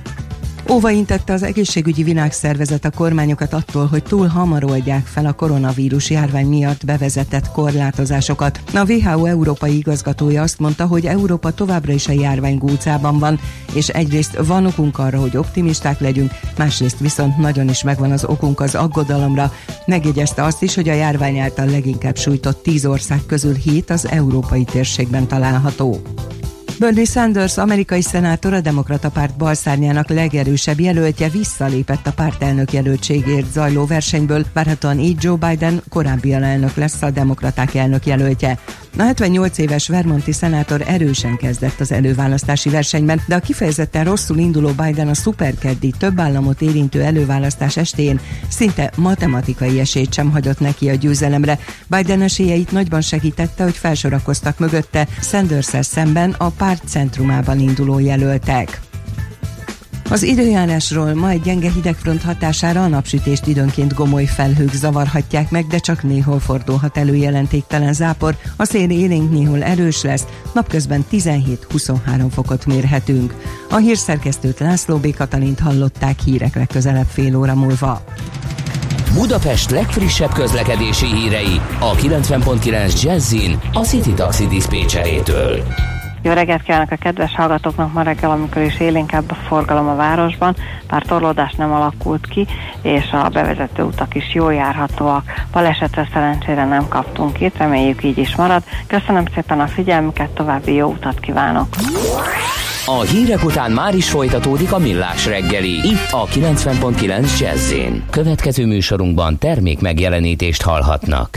Óva intette az egészségügyi világszervezet a kormányokat attól, hogy túl hamar oldják fel a koronavírus járvány miatt bevezetett korlátozásokat. A WHO európai igazgatója azt mondta, hogy Európa továbbra is a járvány gúcában van, és egyrészt van okunk arra, hogy optimisták legyünk, másrészt viszont nagyon is megvan az okunk az aggodalomra. Megjegyezte azt is, hogy a járvány által leginkább sújtott tíz ország közül hét az európai térségben található. Bernie Sanders, amerikai szenátor, a demokrata párt balszárnyának legerősebb jelöltje visszalépett a pártelnök jelöltségért zajló versenyből, várhatóan így Joe Biden korábbi elnök lesz a demokraták elnök jelöltje. A 78 éves Vermonti szenátor erősen kezdett az előválasztási versenyben, de a kifejezetten rosszul induló Biden a szuperkeddi több államot érintő előválasztás estén szinte matematikai esélyt sem hagyott neki a győzelemre. Biden esélyeit nagyban segítette, hogy felsorakoztak mögötte sanders szemben a párt centrumában induló jelöltek. Az időjárásról ma egy gyenge hidegfront hatására a napsütést időnként gomoly felhők zavarhatják meg, de csak néhol fordulhat elő jelentéktelen zápor. A szél élénk néhol erős lesz, napközben 17-23 fokot mérhetünk. A hírszerkesztőt László B. Katalint hallották hírek legközelebb fél óra múlva. Budapest legfrissebb közlekedési hírei a 90.9 Jazzin a City Taxi Dispécsejétől. Jó reggelt kívánok a kedves hallgatóknak ma reggel, amikor is élénkebb a forgalom a városban, bár torlódás nem alakult ki, és a bevezető utak is jól járhatóak. Balesetre szerencsére nem kaptunk itt, reméljük így is marad. Köszönöm szépen a figyelmüket, további jó utat kívánok! A hírek után már is folytatódik a millás reggeli, itt a 90.9 jazz Következő műsorunkban termék megjelenítést hallhatnak.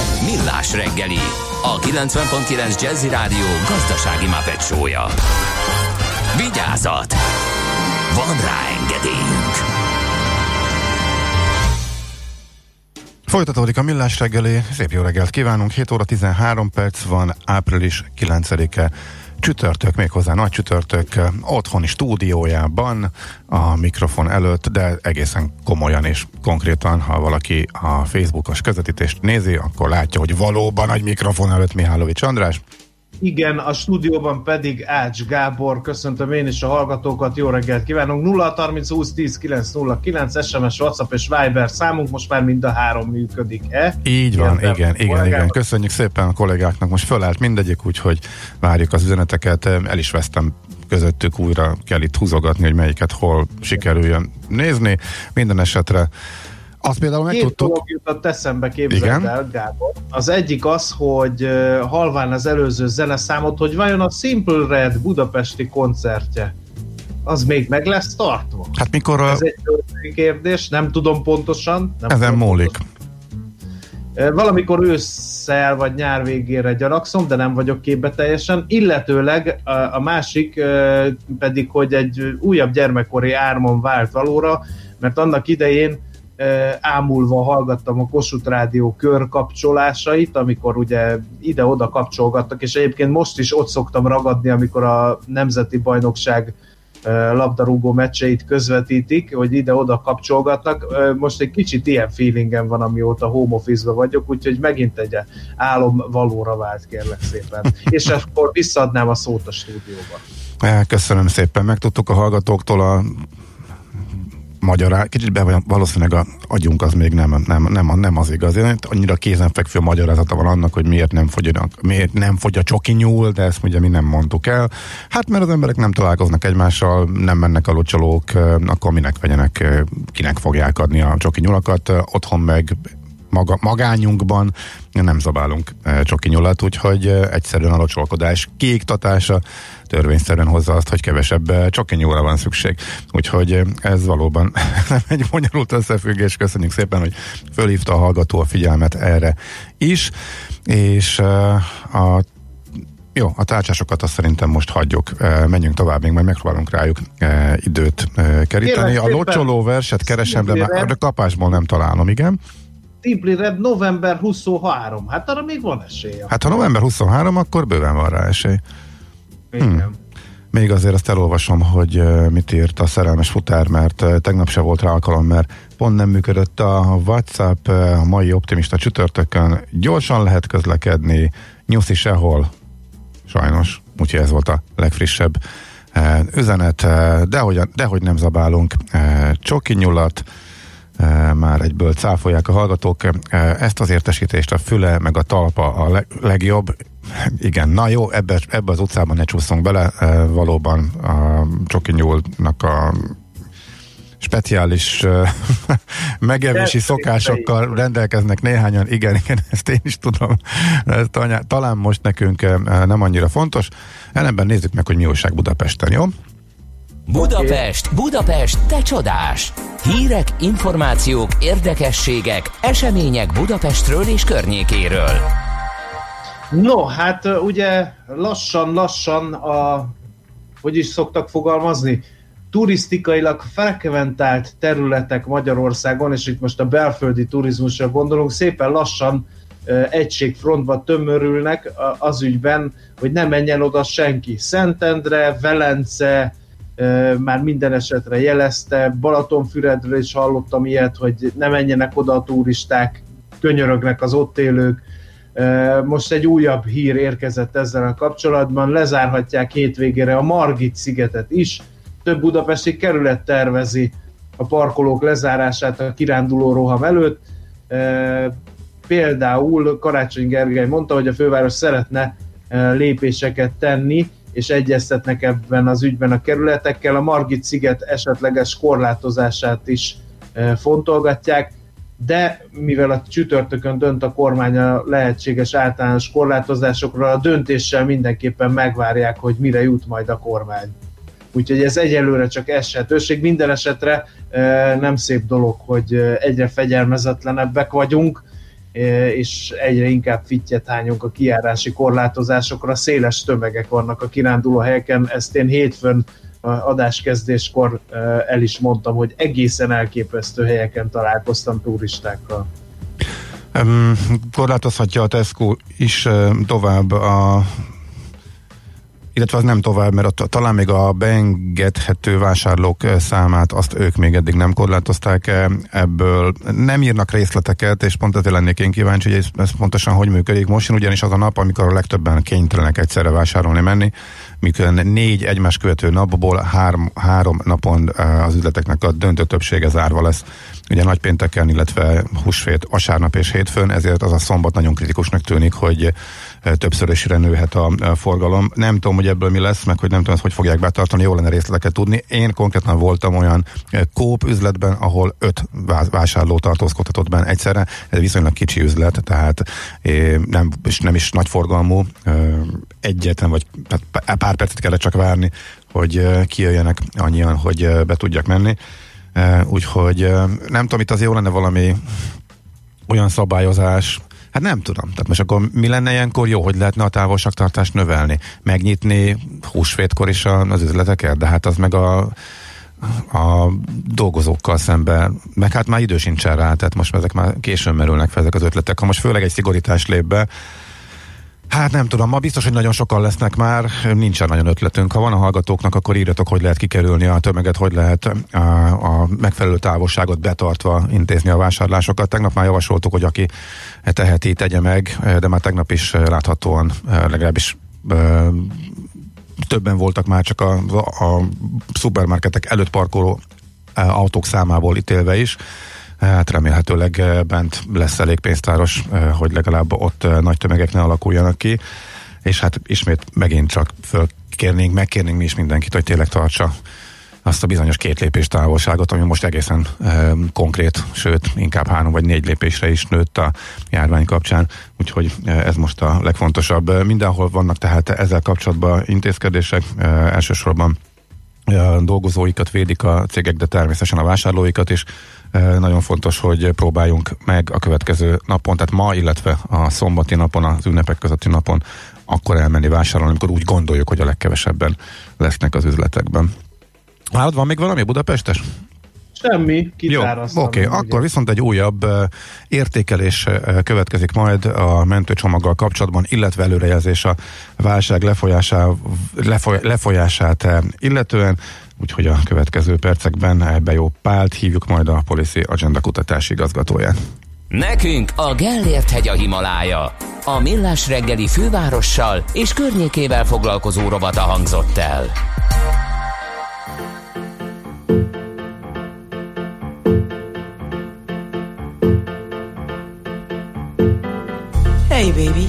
Millás reggeli, a 90.9 Jazzy Rádió gazdasági mapetsója. Vigyázat! Van rá engedélyünk! Folytatódik a millás reggeli, szép jó reggelt kívánunk, 7 óra 13 perc van, április 9-e, csütörtök, méghozzá nagy csütörtök, otthoni stúdiójában, a mikrofon előtt, de egészen komolyan és konkrétan, ha valaki a Facebookos közvetítést nézi, akkor látja, hogy valóban nagy mikrofon előtt Mihálovics András, Igen, a stúdióban pedig Ács Gábor. Köszöntöm én is a hallgatókat, jó reggelt kívánunk. 0 30 20 10 909 SMS, WhatsApp és Viber számunk, most már mind a három működik-e? Így van, Kérdem igen, igen, igen. Köszönjük szépen a kollégáknak. Most fölállt mindegyik, úgyhogy várjuk az üzeneteket. El is vesztem közöttük újra kell itt húzogatni, hogy melyiket hol sikerüljön nézni. Minden esetre azt például Két megtudtuk. dolog jutott eszembe, képzeld Igen? el, Gábor. Az egyik az, hogy halván az előző zeneszámot, hogy vajon a Simple Red budapesti koncertje, az még meg lesz tartva? Hát mikor a, Ez egy kérdés, nem tudom pontosan. Nem ezen tudom múlik. Valamikor ősszel vagy nyár végére gyanakszom, de nem vagyok képbe teljesen. Illetőleg a, másik pedig, hogy egy újabb gyermekkori álmom vált valóra, mert annak idején ámulva hallgattam a Kossuth Rádió körkapcsolásait, amikor ugye ide-oda kapcsolgattak, és egyébként most is ott szoktam ragadni, amikor a Nemzeti Bajnokság labdarúgó meccseit közvetítik, hogy ide-oda kapcsolgatnak. Most egy kicsit ilyen feelingem van, amióta home office vagyok, úgyhogy megint egy álom valóra vált, kérlek szépen. És akkor visszaadnám a szót a stúdióba. Köszönöm szépen. Megtudtuk a hallgatóktól a magyará, kicsit be, valószínűleg a agyunk az még nem, nem, nem, nem az igaz. Annyira kézenfekvő magyarázata van annak, hogy miért nem fogy, miért nem fogy a csoki nyúl, de ezt ugye mi nem mondtuk el. Hát mert az emberek nem találkoznak egymással, nem mennek a locsolók, akkor minek vegyenek, kinek fogják adni a csoki nyulakat, otthon meg maga, magányunkban nem zabálunk csoki nyulat, úgyhogy egyszerűen a locsolkodás kiiktatása törvényszerűen hozza azt, hogy kevesebb e, csoki nyúlra van szükség. Úgyhogy e, ez valóban nem egy bonyolult összefüggés. Köszönjük szépen, hogy fölhívta a hallgató a figyelmet erre is, és e, a jó, a tárcsásokat azt szerintem most hagyjuk. E, menjünk tovább, még majd megpróbálunk rájuk e, időt e, keríteni. A locsoló verset keresem, de már a kapásból nem találom, igen. Simply Red november 23. Hát arra még van esély. Hát ha november 23, akkor bőven van rá esély. Igen. Hmm. Még azért azt elolvasom, hogy mit írt a szerelmes futár, mert tegnap se volt rá alkalom, mert pont nem működött a WhatsApp a mai optimista csütörtökön. Gyorsan lehet közlekedni, nyuszi sehol. Sajnos. Úgyhogy ez volt a legfrissebb üzenet. Dehogy, dehogy nem zabálunk csoki nyulat, már egyből cáfolják a hallgatók. Ezt az értesítést a füle meg a talpa a legjobb. Igen, na jó, ebbe, ebbe az utcában ne csúszunk bele. Valóban a Csoki Nyúlnak a speciális uh, megevési szokásokkal rendelkeznek néhányan. Igen, igen, ezt én is tudom. Ez talán most nekünk nem annyira fontos. Ellenben nézzük meg, hogy mi újság Budapesten, jó? Budapest, Budapest, te csodás! Hírek, információk, érdekességek, események Budapestről és környékéről. No, hát ugye lassan-lassan a, hogy is szoktak fogalmazni, turisztikailag frekventált területek Magyarországon, és itt most a belföldi turizmusra gondolunk, szépen lassan egységfrontba tömörülnek az ügyben, hogy ne menjen oda senki. Szentendre, Velence, már minden esetre jelezte, Balatonfüredről is hallottam ilyet, hogy ne menjenek oda a turisták, könyörögnek az ott élők. Most egy újabb hír érkezett ezzel a kapcsolatban, lezárhatják hétvégére a Margit szigetet is, több budapesti kerület tervezi a parkolók lezárását a kiránduló roham előtt. Például Karácsony Gergely mondta, hogy a főváros szeretne lépéseket tenni, és egyeztetnek ebben az ügyben a kerületekkel. A Margit sziget esetleges korlátozását is fontolgatják, de mivel a csütörtökön dönt a kormány a lehetséges általános korlátozásokra, a döntéssel mindenképpen megvárják, hogy mire jut majd a kormány. Úgyhogy ez egyelőre csak esetőség. Minden esetre e, nem szép dolog, hogy e, egyre fegyelmezetlenebbek vagyunk, és egyre inkább fittyet hányunk a kiárási korlátozásokra. Széles tömegek vannak a kiránduló helyeken. Ezt én hétfőn adáskezdéskor el is mondtam, hogy egészen elképesztő helyeken találkoztam turistákkal. Korlátozhatja a Tesco is tovább a illetve az nem tovább, mert a, talán még a beengedhető vásárlók számát azt ők még eddig nem korlátozták ebből. Nem írnak részleteket, és pont ezért lennék én kíváncsi, hogy ez, ez pontosan hogy működik. Most jön ugyanis az a nap, amikor a legtöbben kénytelenek egyszerre vásárolni menni, mikor négy egymás követő napból három, három napon az üzleteknek a döntő többsége zárva lesz. Ugye nagypénteken, illetve húsvét, vasárnap és hétfőn, ezért az a szombat nagyon kritikusnak tűnik, hogy többszörösére nőhet a forgalom. Nem tudom, hogy ebből mi lesz, meg hogy nem tudom, hogy fogják betartani, jó lenne részleteket tudni. Én konkrétan voltam olyan kóp üzletben, ahol öt vásárló tartózkodhatott benne egyszerre. Ez viszonylag kicsi üzlet, tehát nem, és nem is nagy forgalmú. Egyetlen, vagy pár percet kellett csak várni, hogy kijöjjenek annyian, hogy be tudjak menni. Úgyhogy nem tudom, itt az jó lenne valami olyan szabályozás, Hát nem tudom. Tehát most akkor mi lenne ilyenkor jó, hogy lehetne a távolságtartást növelni? Megnyitni húsvétkor is az üzleteket? De hát az meg a, a dolgozókkal szemben, meg hát már idő sincsen rá, tehát most ezek már későn merülnek fel ezek az ötletek. Ha most főleg egy szigorítás lép be, Hát nem tudom, ma biztos, hogy nagyon sokan lesznek már, nincsen nagyon ötletünk. Ha van a hallgatóknak, akkor írjatok, hogy lehet kikerülni a tömeget, hogy lehet a, a megfelelő távolságot betartva intézni a vásárlásokat. Tegnap már javasoltuk, hogy aki teheti, tegye meg, de már tegnap is láthatóan legalábbis többen voltak már csak a, a szupermarketek előtt parkoló autók számából ítélve is. Hát remélhetőleg bent lesz elég pénztáros, hogy legalább ott nagy tömegek ne alakuljanak ki. És hát ismét megint csak fölkérnénk, megkérnénk mi is mindenkit, hogy tényleg tartsa azt a bizonyos két lépés távolságot, ami most egészen e, konkrét, sőt, inkább három vagy négy lépésre is nőtt a járvány kapcsán, úgyhogy ez most a legfontosabb. Mindenhol vannak tehát ezzel kapcsolatban intézkedések, e, elsősorban dolgozóikat védik a cégek, de természetesen a vásárlóikat is. Nagyon fontos, hogy próbáljunk meg a következő napon, tehát ma, illetve a szombati napon, az ünnepek közötti napon akkor elmenni vásárolni, amikor úgy gondoljuk, hogy a legkevesebben lesznek az üzletekben. Hát van még valami Budapestes? Semmi, Jó, oké, okay. akkor viszont egy újabb uh, értékelés uh, következik majd a mentőcsomaggal kapcsolatban, illetve előrejelzés a válság lefolyásá, lefoly, lefolyását uh, illetően, úgyhogy a következő percekben ebbe jó Pált hívjuk majd a Policy Agenda kutatási igazgatóját. Nekünk a Gellért hegy a Himalája. A Millás reggeli fővárossal és környékével foglalkozó rovata hangzott el. Hey, baby.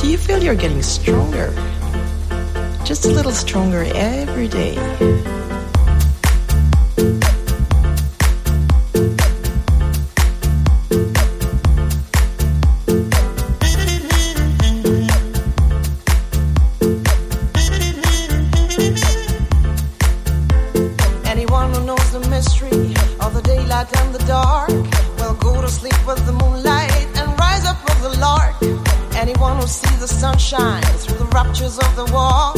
Do you feel you're getting stronger? Just a little stronger every day. Anyone who knows the mystery of the daylight and the dark will go to sleep with the moonlight and rise up with the lark. Anyone who sees the sunshine through the raptures of the wall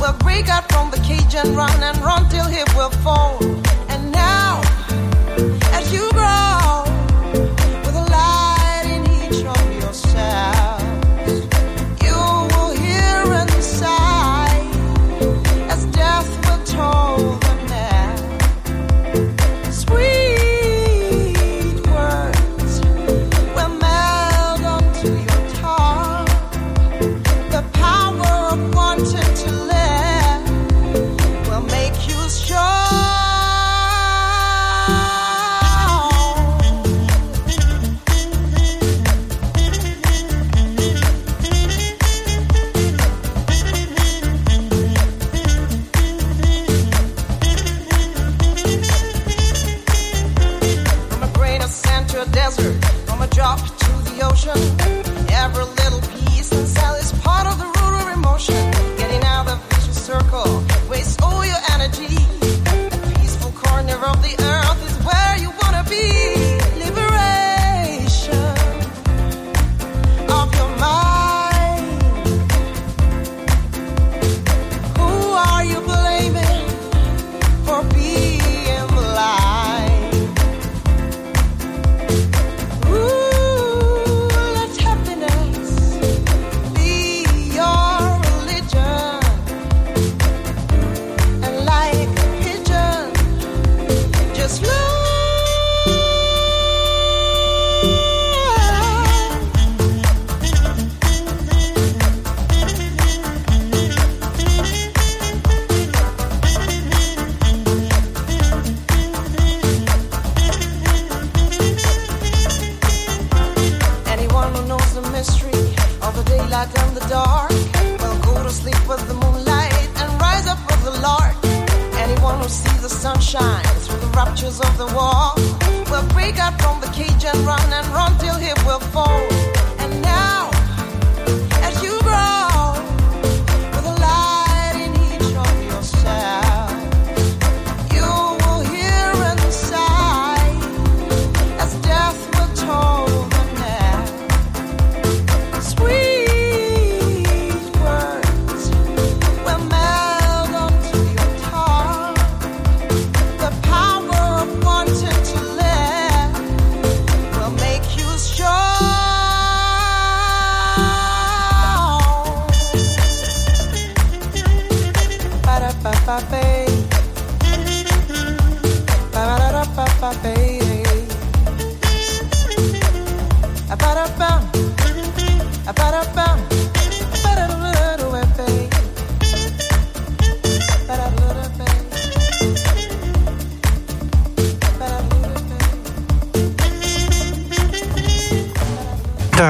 will break out from the cage and run and run till he will fall. And now, as you grow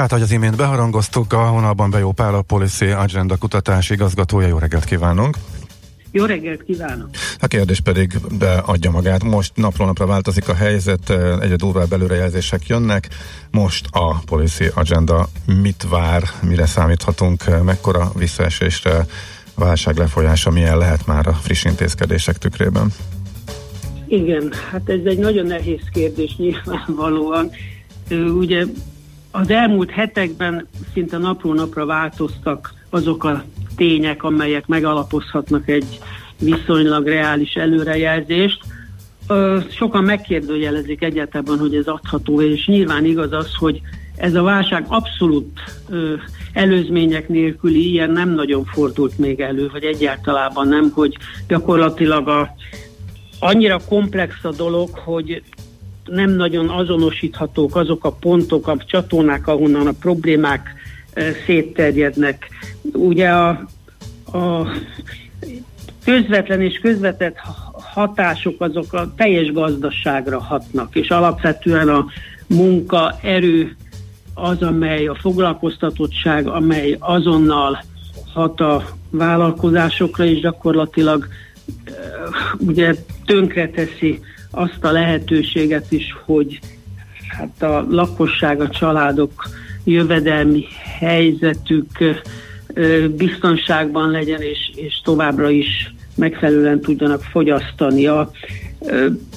Tehát, hogy az imént beharangoztuk, a honalban Bejó Pál a Policy Agenda kutatási igazgatója. Jó reggelt kívánunk! Jó reggelt kívánok! A kérdés pedig beadja magát. Most napról napra változik a helyzet, egyre durvább előrejelzések jönnek. Most a Policy Agenda mit vár, mire számíthatunk, mekkora visszaesésre, válság lefolyása milyen lehet már a friss intézkedések tükrében? Igen, hát ez egy nagyon nehéz kérdés nyilvánvalóan. Ugye az elmúlt hetekben szinte napról napra változtak azok a tények, amelyek megalapozhatnak egy viszonylag reális előrejelzést. Sokan megkérdőjelezik egyáltalán, hogy ez adható, és nyilván igaz az, hogy ez a válság abszolút előzmények nélküli ilyen nem nagyon fordult még elő, vagy egyáltalában nem, hogy gyakorlatilag a, annyira komplex a dolog, hogy nem nagyon azonosíthatók azok a pontok, a csatornák, ahonnan a problémák szétterjednek. Ugye a, a közvetlen és közvetett hatások azok a teljes gazdaságra hatnak, és alapvetően a munka, erő az, amely a foglalkoztatottság, amely azonnal hat a vállalkozásokra, és gyakorlatilag ugye tönkreteszi azt a lehetőséget is, hogy hát a lakosság, a családok jövedelmi helyzetük biztonságban legyen, és, és továbbra is megfelelően tudjanak fogyasztani. A,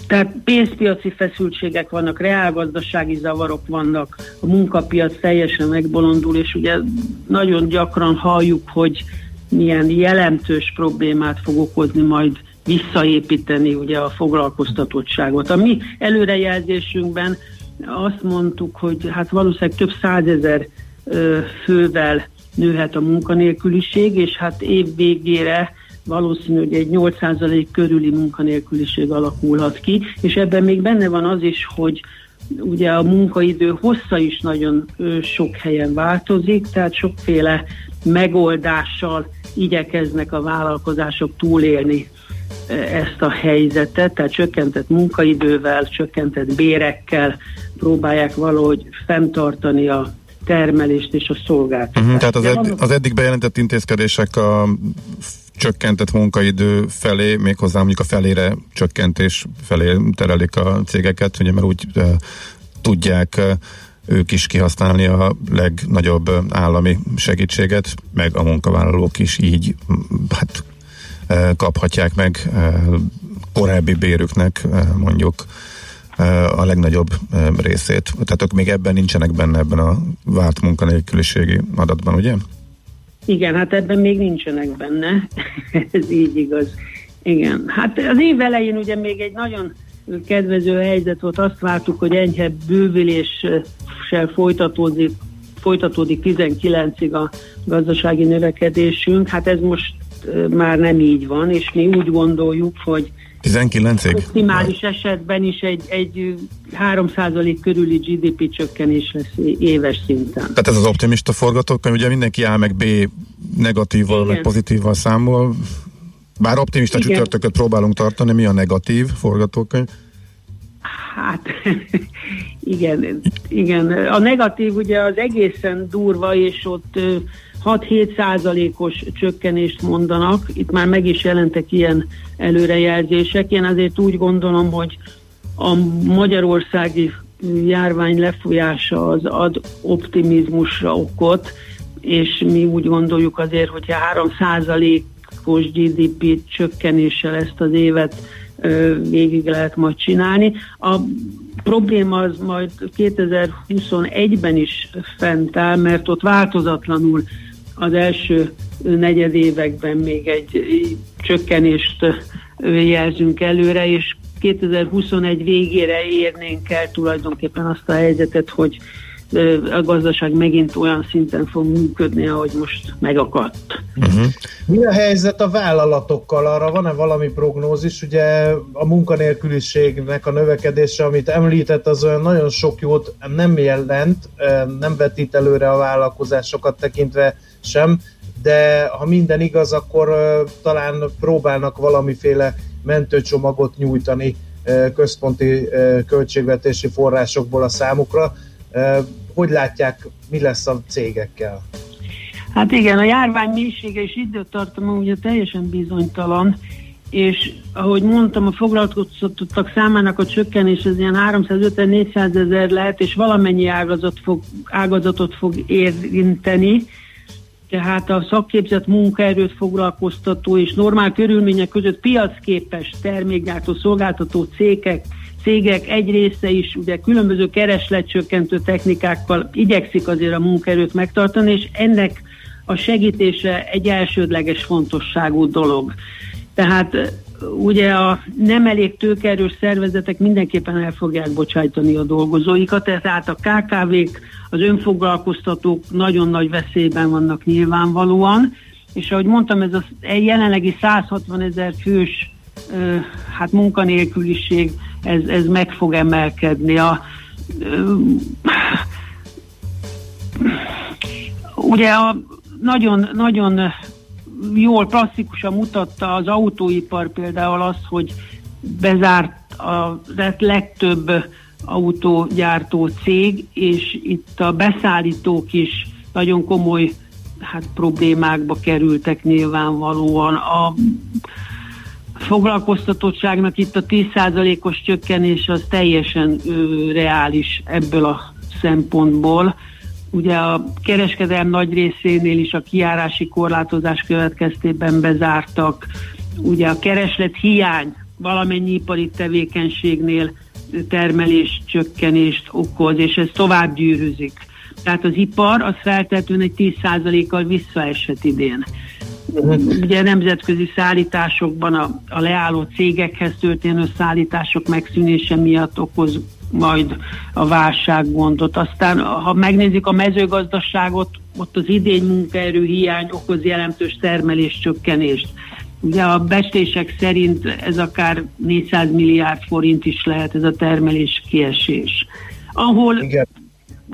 tehát pénzpiaci feszültségek vannak, reálgazdasági zavarok vannak, a munkapiac teljesen megbolondul, és ugye nagyon gyakran halljuk, hogy milyen jelentős problémát fog okozni majd visszaépíteni ugye a foglalkoztatottságot. A mi előrejelzésünkben azt mondtuk, hogy hát valószínűleg több százezer fővel nőhet a munkanélküliség, és hát év végére valószínű, hogy egy 8% körüli munkanélküliség alakulhat ki, és ebben még benne van az is, hogy ugye a munkaidő hossza is nagyon sok helyen változik, tehát sokféle megoldással igyekeznek a vállalkozások túlélni ezt a helyzetet, tehát csökkentett munkaidővel, csökkentett bérekkel próbálják valahogy fenntartani a termelést és a szolgáltatást. Uh-huh, tehát az, edd- az eddig bejelentett intézkedések a csökkentett munkaidő felé, méghozzá mondjuk a felére csökkentés felé terelik a cégeket, ugye mert úgy e, tudják e, ők is kihasználni a legnagyobb állami segítséget, meg a munkavállalók is így hát kaphatják meg korábbi bérüknek mondjuk a legnagyobb részét. Tehát ők még ebben nincsenek benne ebben a várt munkanélküliségi adatban, ugye? Igen, hát ebben még nincsenek benne, ez így igaz. Igen, hát az év elején ugye még egy nagyon kedvező helyzet volt, azt vártuk, hogy enyhe bővüléssel folytatódik, folytatódik 19-ig a gazdasági növekedésünk, hát ez most már nem így van, és mi úgy gondoljuk, hogy 19-ig? Optimális esetben is egy, egy 3% körüli GDP csökkenés lesz éves szinten. Tehát ez az optimista forgatókönyv, ugye mindenki áll meg B negatívval, meg pozitívval számol. Bár optimista Igen. csütörtököt próbálunk tartani, mi a negatív forgatókönyv? Hát igen, igen. A negatív ugye az egészen durva, és ott 6-7 százalékos csökkenést mondanak, itt már meg is jelentek ilyen előrejelzések. Én azért úgy gondolom, hogy a magyarországi járvány lefolyása az ad optimizmusra okot, és mi úgy gondoljuk azért, hogyha 3 százalékos GDP csökkenéssel ezt az évet végig lehet majd csinálni. A probléma az majd 2021-ben is fent áll, mert ott változatlanul az első negyedévekben még egy csökkenést jelzünk előre, és 2021 végére érnénk el tulajdonképpen azt a helyzetet, hogy a gazdaság megint olyan szinten fog működni, ahogy most megakadt. Uh-huh. Mi a helyzet a vállalatokkal? Arra van-e valami prognózis? Ugye a munkanélküliségnek a növekedése, amit említett, az olyan nagyon sok jót nem jelent, nem vetít előre a vállalkozásokat tekintve sem, de ha minden igaz, akkor talán próbálnak valamiféle mentőcsomagot nyújtani központi költségvetési forrásokból a számukra. Hogy látják, mi lesz a cégekkel? Hát igen, a járvány mélysége és időtartama ugye teljesen bizonytalan, és ahogy mondtam, a foglalkoztatottak számának a csökkenés az ilyen 350-400 ezer lehet, és valamennyi ágazat fog, ágazatot fog érinteni, tehát a szakképzett munkaerőt foglalkoztató és normál körülmények között piacképes termékgyártó szolgáltató cégek, cégek egy része is ugye különböző keresletcsökkentő technikákkal igyekszik azért a munkaerőt megtartani, és ennek a segítése egy elsődleges fontosságú dolog. Tehát ugye a nem elég tőkerős szervezetek mindenképpen el fogják bocsájtani a dolgozóikat, tehát a KKV-k, az önfoglalkoztatók nagyon nagy veszélyben vannak nyilvánvalóan, és ahogy mondtam, ez a jelenlegi 160 ezer fős hát munkanélküliség, ez, ez meg fog emelkedni. A, ugye a nagyon, nagyon jól klasszikusan mutatta az autóipar például az, hogy bezárt a legtöbb autógyártó cég, és itt a beszállítók is nagyon komoly hát, problémákba kerültek nyilvánvalóan. A foglalkoztatottságnak itt a 10%-os csökkenés az teljesen ö, reális ebből a szempontból. Ugye a kereskedelm nagy részénél is a kiárási korlátozás következtében bezártak. Ugye a kereslet hiány valamennyi ipari tevékenységnél termelés csökkenést okoz, és ez tovább gyűrűzik. Tehát az ipar az feltétlenül egy 10%-kal visszaesett idén. Ugye nemzetközi szállításokban a, a leálló cégekhez történő szállítások megszűnése miatt okoz majd a válsággondot. Aztán, ha megnézzük a mezőgazdaságot, ott az idény munkaerő hiány okoz jelentős termelés csökkenést. Ugye a bestések szerint ez akár 400 milliárd forint is lehet ez a termelés kiesés. Ahol Igen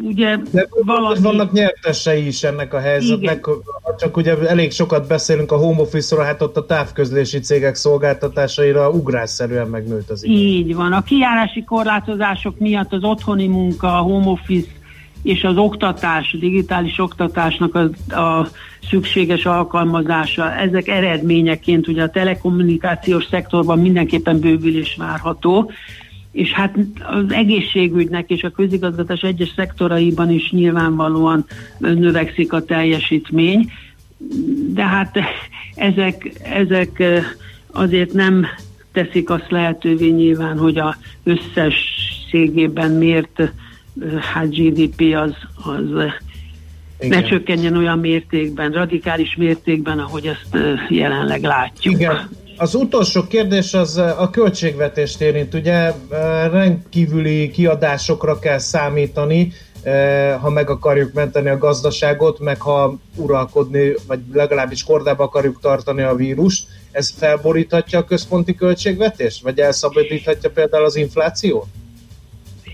ugye De valami... vannak nyertesei is ennek a helyzetnek, Igen. csak ugye elég sokat beszélünk a home office-ról, hát ott a távközlési cégek szolgáltatásaira ugrásszerűen megnőtt az igény. Így van. A kiárási korlátozások miatt az otthoni munka, a home office és az oktatás, a digitális oktatásnak a, a szükséges alkalmazása, ezek eredményeként ugye a telekommunikációs szektorban mindenképpen bővülés várható, és hát az egészségügynek és a közigazgatás egyes szektoraiban is nyilvánvalóan növekszik a teljesítmény, de hát ezek, ezek azért nem teszik azt lehetővé nyilván, hogy a összességében mért hát GDP az, az igen. ne csökkenjen olyan mértékben, radikális mértékben, ahogy ezt jelenleg látjuk. Igen, az utolsó kérdés az eh, a költségvetést érint. Ugye eh, rendkívüli kiadásokra kell számítani, eh, ha meg akarjuk menteni a gazdaságot, meg ha uralkodni, vagy legalábbis kordába akarjuk tartani a vírust. Ez felboríthatja a központi költségvetést? Vagy elszabadíthatja például az inflációt?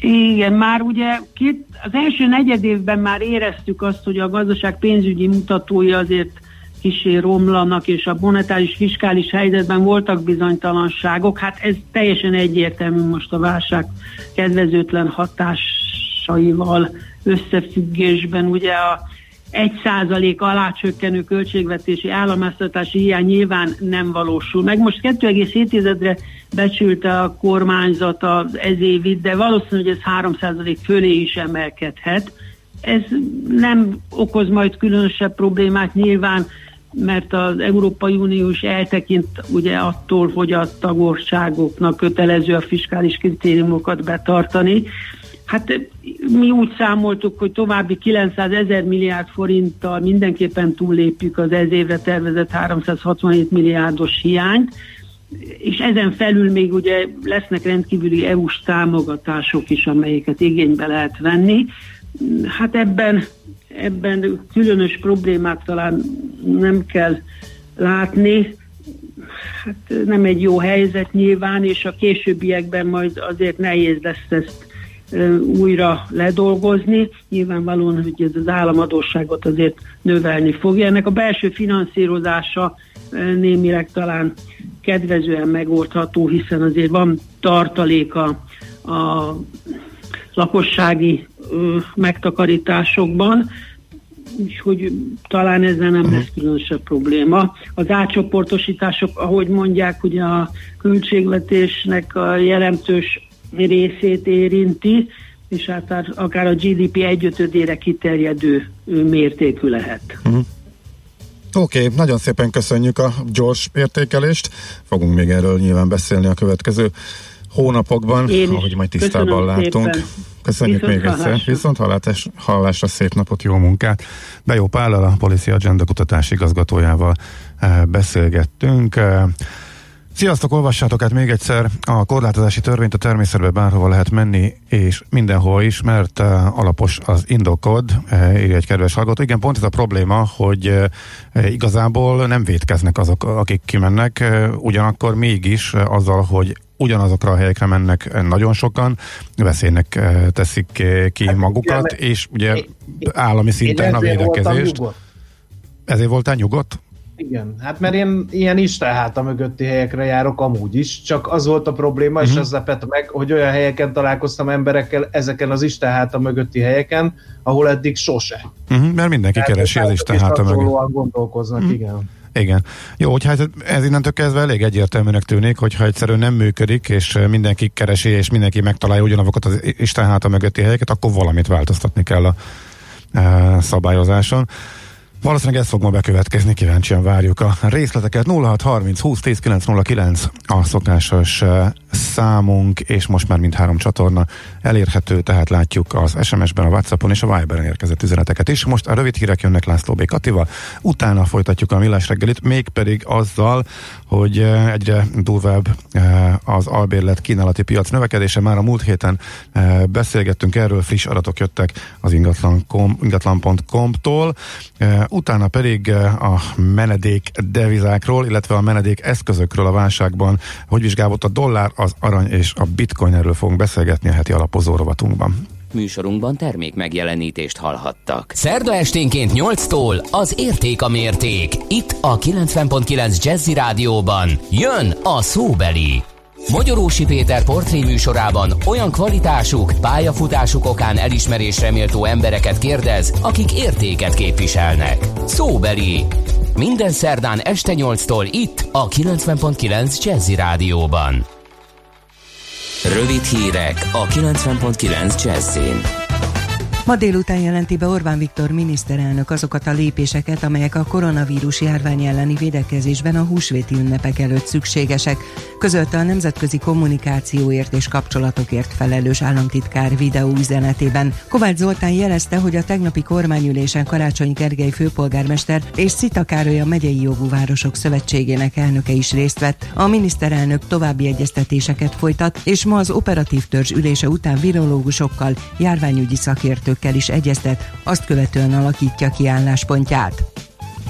Igen, már ugye két, az első negyed évben már éreztük azt, hogy a gazdaság pénzügyi mutatói azért kisé romlanak, és a monetáris fiskális helyzetben voltak bizonytalanságok. Hát ez teljesen egyértelmű most a válság kedvezőtlen hatásaival összefüggésben. Ugye a egy százalék alá csökkenő költségvetési államháztartási hiány nyilván nem valósul meg. Most 2,7-re becsülte a kormányzat az ez évit, de valószínű, hogy ez 3 százalék fölé is emelkedhet. Ez nem okoz majd különösebb problémát, nyilván mert az Európai Unió is eltekint ugye attól, hogy a tagországoknak kötelező a fiskális kritériumokat betartani. Hát mi úgy számoltuk, hogy további 900 ezer milliárd forinttal mindenképpen túllépjük az ez évre tervezett 367 milliárdos hiányt, és ezen felül még ugye lesznek rendkívüli EU-s támogatások is, amelyeket igénybe lehet venni. Hát ebben ebben különös problémát talán nem kell látni. Hát nem egy jó helyzet nyilván, és a későbbiekben majd azért nehéz lesz ezt újra ledolgozni. Nyilvánvalóan, hogy ez az államadóságot azért növelni fogja. Ennek a belső finanszírozása némileg talán kedvezően megoldható, hiszen azért van tartaléka a lakossági ö, megtakarításokban, és hogy talán ezzel nem lesz különösebb probléma. Az átcsoportosítások, ahogy mondják, ugye a költségvetésnek a jelentős részét érinti, és hát akár a GDP egyötödére kiterjedő mértékű lehet. Oké, okay, nagyon szépen köszönjük a gyors értékelést. Fogunk még erről nyilván beszélni a következő hónapokban, Én is ahogy majd tisztában látunk. szépen. Köszönjük Viszont még egyszer. hallásra. Viszont hallás, hallásra szép napot. Jó munkát. Bejó Pállal, a Policy Agenda kutatási igazgatójával eh, beszélgettünk. Eh, Sziasztok, olvassátok át még egyszer a korlátozási törvényt a természetbe bárhova lehet menni, és mindenhol is, mert uh, alapos az indokod, uh, írja egy kedves hallgató. Igen, pont ez a probléma, hogy uh, igazából nem védkeznek azok, akik kimennek, uh, ugyanakkor mégis uh, azzal, hogy ugyanazokra a helyekre mennek nagyon sokan, veszélynek uh, teszik uh, ki hát, magukat, igen, és ugye állami szinten a védekezést. Ezért voltál nyugodt? Igen, hát mert én ilyen istenháta mögötti helyekre járok amúgy is, csak az volt a probléma, és Mhm. az lepett meg, hogy olyan helyeken találkoztam emberekkel, ezeken az istenháta mögötti helyeken, ahol eddig sose. Uh-huh, mert mindenki Tehát keresi az és Isten háta mögött. gondolkoznak, Mhm. igen. Igen. Jó, hogy hát ez innentől kezdve elég egyértelműnek tűnik, hogyha egyszerűen nem működik, és mindenki keresi, és mindenki megtalálja ugyanazokat az Isten háta mögötti helyeket, akkor valamit változtatni kell a e, szabályozáson. Valószínűleg ez fog ma bekövetkezni, kíváncsian várjuk a részleteket. 0630 20 10 909 a szokásos e, számunk, és most már mind három csatorna elérhető, tehát látjuk az SMS-ben, a Whatsappon és a Viberen érkezett üzeneteket is. Most a rövid hírek jönnek László B. Katival, utána folytatjuk a millás reggelit, mégpedig azzal, hogy e, egyre durvább e, az albérlet kínálati piac növekedése. Már a múlt héten beszélgettünk erről, friss adatok jöttek az ingatlan.com, ingatlan.com-tól, utána pedig e, a menedék devizákról, illetve a menedék eszközökről a válságban, hogy vizsgálódott a dollár, az arany és a bitcoin, erről fogunk beszélgetni a heti alapozó rovatunkban. Műsorunkban termék megjelenítést hallhattak. Szerda esténként 8-tól az Érték a mérték. Itt a 90.9 Jazzy Rádióban jön a szóbeli. Magyarósi Péter portré műsorában olyan kvalitásuk, pályafutásuk okán elismerésre méltó embereket kérdez, akik értéket képviselnek. Szóbeli. Minden szerdán este 8-tól itt a 90.9 Jazzy Rádióban. Rövid hírek a 90.9 Jazzin. Ma délután jelenti be Orbán Viktor miniszterelnök azokat a lépéseket, amelyek a koronavírus járvány elleni védekezésben a húsvéti ünnepek előtt szükségesek, közölte a nemzetközi kommunikációért és kapcsolatokért felelős államtitkár videóüzenetében. Kovács Zoltán jelezte, hogy a tegnapi kormányülésen Karácsony Gergely főpolgármester és Szita Károly a megyei jogú városok szövetségének elnöke is részt vett. A miniszterelnök további egyeztetéseket folytat, és ma az operatív törzs ülése után virológusokkal, járványügyi szakértőkkel is egyeztet, azt követően alakítja ki álláspontját.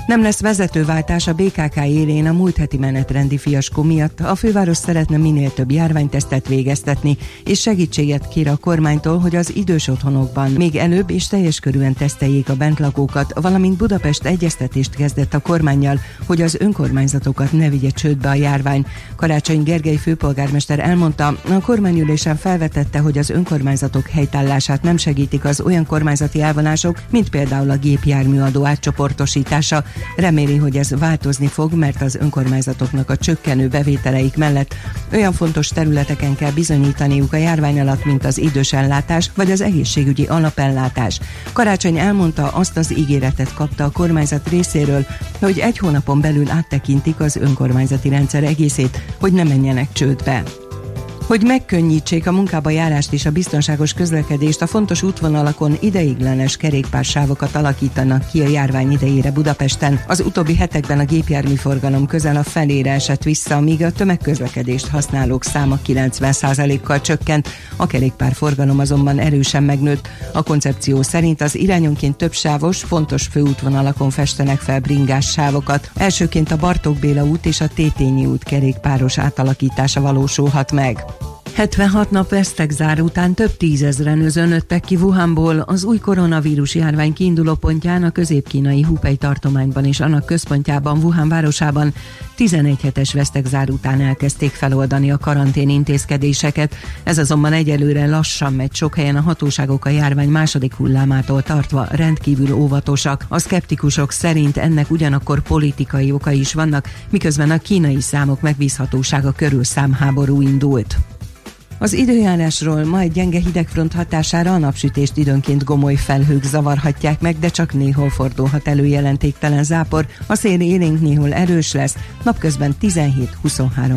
Nem lesz vezetőváltás a BKK élén a múlt heti menetrendi fiaskó miatt. A főváros szeretne minél több járványtesztet végeztetni, és segítséget kér a kormánytól, hogy az idős otthonokban még előbb és teljes körűen teszteljék a bentlakókat, valamint Budapest egyeztetést kezdett a kormányjal, hogy az önkormányzatokat ne vigye csődbe a járvány. Karácsony Gergely főpolgármester elmondta, a kormányülésen felvetette, hogy az önkormányzatok helytállását nem segítik az olyan kormányzati elvonások, mint például a gépjárműadó átcsoportosítása, Reméli, hogy ez változni fog, mert az önkormányzatoknak a csökkenő bevételeik mellett olyan fontos területeken kell bizonyítaniuk a járvány alatt, mint az idős ellátás vagy az egészségügyi alapellátás. Karácsony elmondta, azt az ígéretet kapta a kormányzat részéről, hogy egy hónapon belül áttekintik az önkormányzati rendszer egészét, hogy ne menjenek csődbe. Hogy megkönnyítsék a munkába járást és a biztonságos közlekedést, a fontos útvonalakon ideiglenes kerékpársávokat alakítanak ki a járvány idejére Budapesten. Az utóbbi hetekben a gépjárműforgalom közel a felére esett vissza, míg a tömegközlekedést használók száma 90%-kal csökkent, a kerékpárforgalom azonban erősen megnőtt. A koncepció szerint az irányonként több sávos, fontos főútvonalakon festenek fel bringás sávokat. Elsőként a Bartók Béla út és a Tétényi út kerékpáros átalakítása valósulhat meg. 76 nap vesztegzár után több tízezren özönöttek ki Wuhanból az új koronavírus járvány kiinduló pontján a közép-kínai Hubei tartományban és annak központjában Wuhan városában 11 hetes vesztegzár után elkezdték feloldani a karantén intézkedéseket. Ez azonban egyelőre lassan megy, sok helyen a hatóságok a járvány második hullámától tartva rendkívül óvatosak. A szkeptikusok szerint ennek ugyanakkor politikai okai is vannak, miközben a kínai számok megbízhatósága körül számháború indult. Az időjárásról ma egy gyenge hidegfront hatására a napsütést időnként gomoly felhők zavarhatják meg, de csak néhol fordulhat elő jelentéktelen zápor. A szél élénk néhol erős lesz, napközben 17-23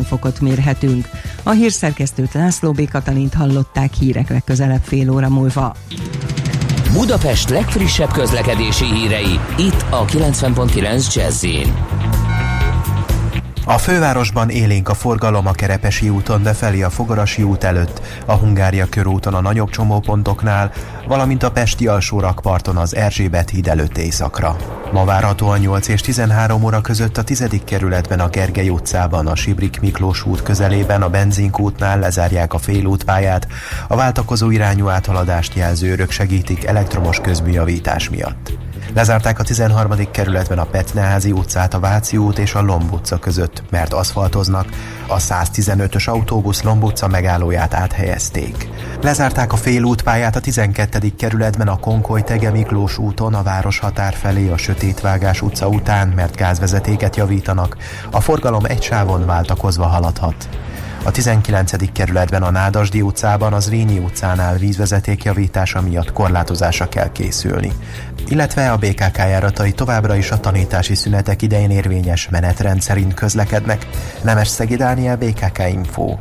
fokot mérhetünk. A hírszerkesztőt László B. Katalint hallották hírek legközelebb fél óra múlva. Budapest legfrissebb közlekedési hírei, itt a 90.9 jazz a fővárosban élénk a forgalom a Kerepesi úton, de felé a Fogarasi út előtt, a Hungária körúton a nagyobb csomópontoknál, valamint a Pesti alsó rakparton az Erzsébet híd előtt éjszakra. Ma várhatóan 8 és 13 óra között a 10. kerületben a Gergely utcában, a Sibrik Miklós út közelében a benzinkútnál lezárják a félútpályát, a váltakozó irányú áthaladást jelző örök segítik elektromos közműjavítás miatt. Lezárták a 13. kerületben a Petneházi utcát, a Váci út és a Lomb utca között, mert aszfaltoznak, a 115-ös autóbusz Lomb utca megállóját áthelyezték. Lezárták a félútpályát a 12. kerületben a Konkoly Tege Miklós úton a város határ felé a Sötétvágás utca után, mert gázvezetéket javítanak, a forgalom egy sávon váltakozva haladhat. A 19. kerületben a Nádasdi utcában az Rényi utcánál vízvezeték javítása miatt korlátozásra kell készülni. Illetve a BKK járatai továbbra is a tanítási szünetek idején érvényes menetrend szerint közlekednek. Nemes Szegi Dániel, BKK Info.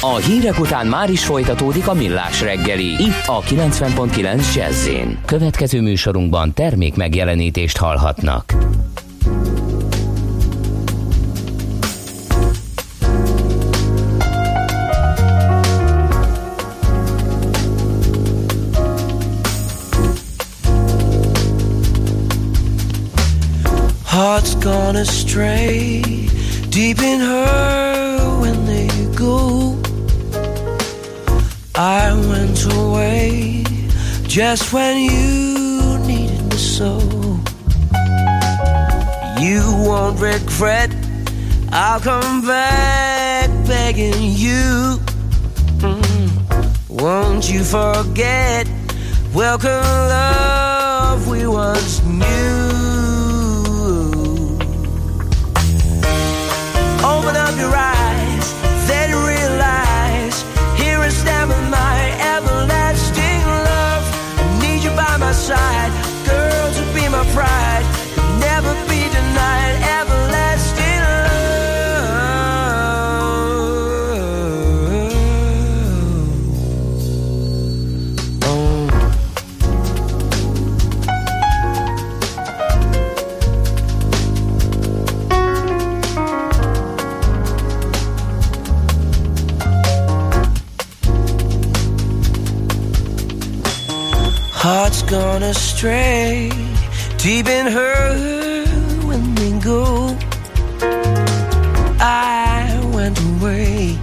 A hírek után már is folytatódik a millás reggeli, itt a 90.9 jazz Következő műsorunkban termék megjelenítést hallhatnak. Hearts gone astray, deep in her when they go. I went away just when you needed me so. You won't regret, I'll come back begging you. Mm. Won't you forget? Welcome, love we once knew. Open up your eyes, then realize here I stand with my everlasting love. I need you by my side, gone astray, deep in her when we go. I went away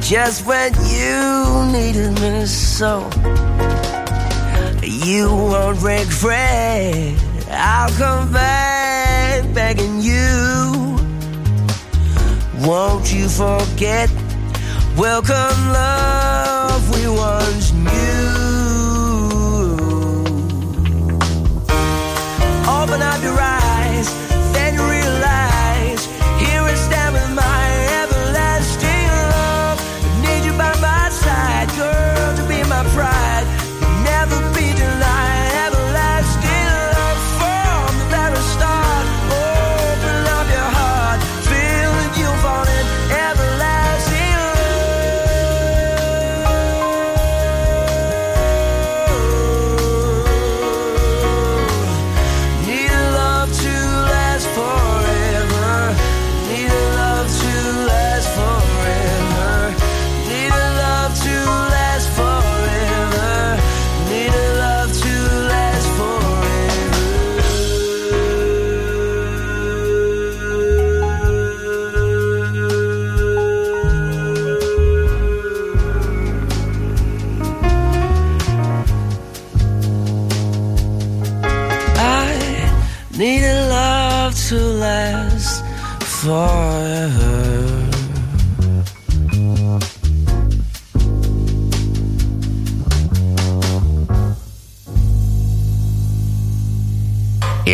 just when you needed me so. You won't regret. I'll come back begging you. Won't you forget? Welcome, love we once knew. but I'd be right.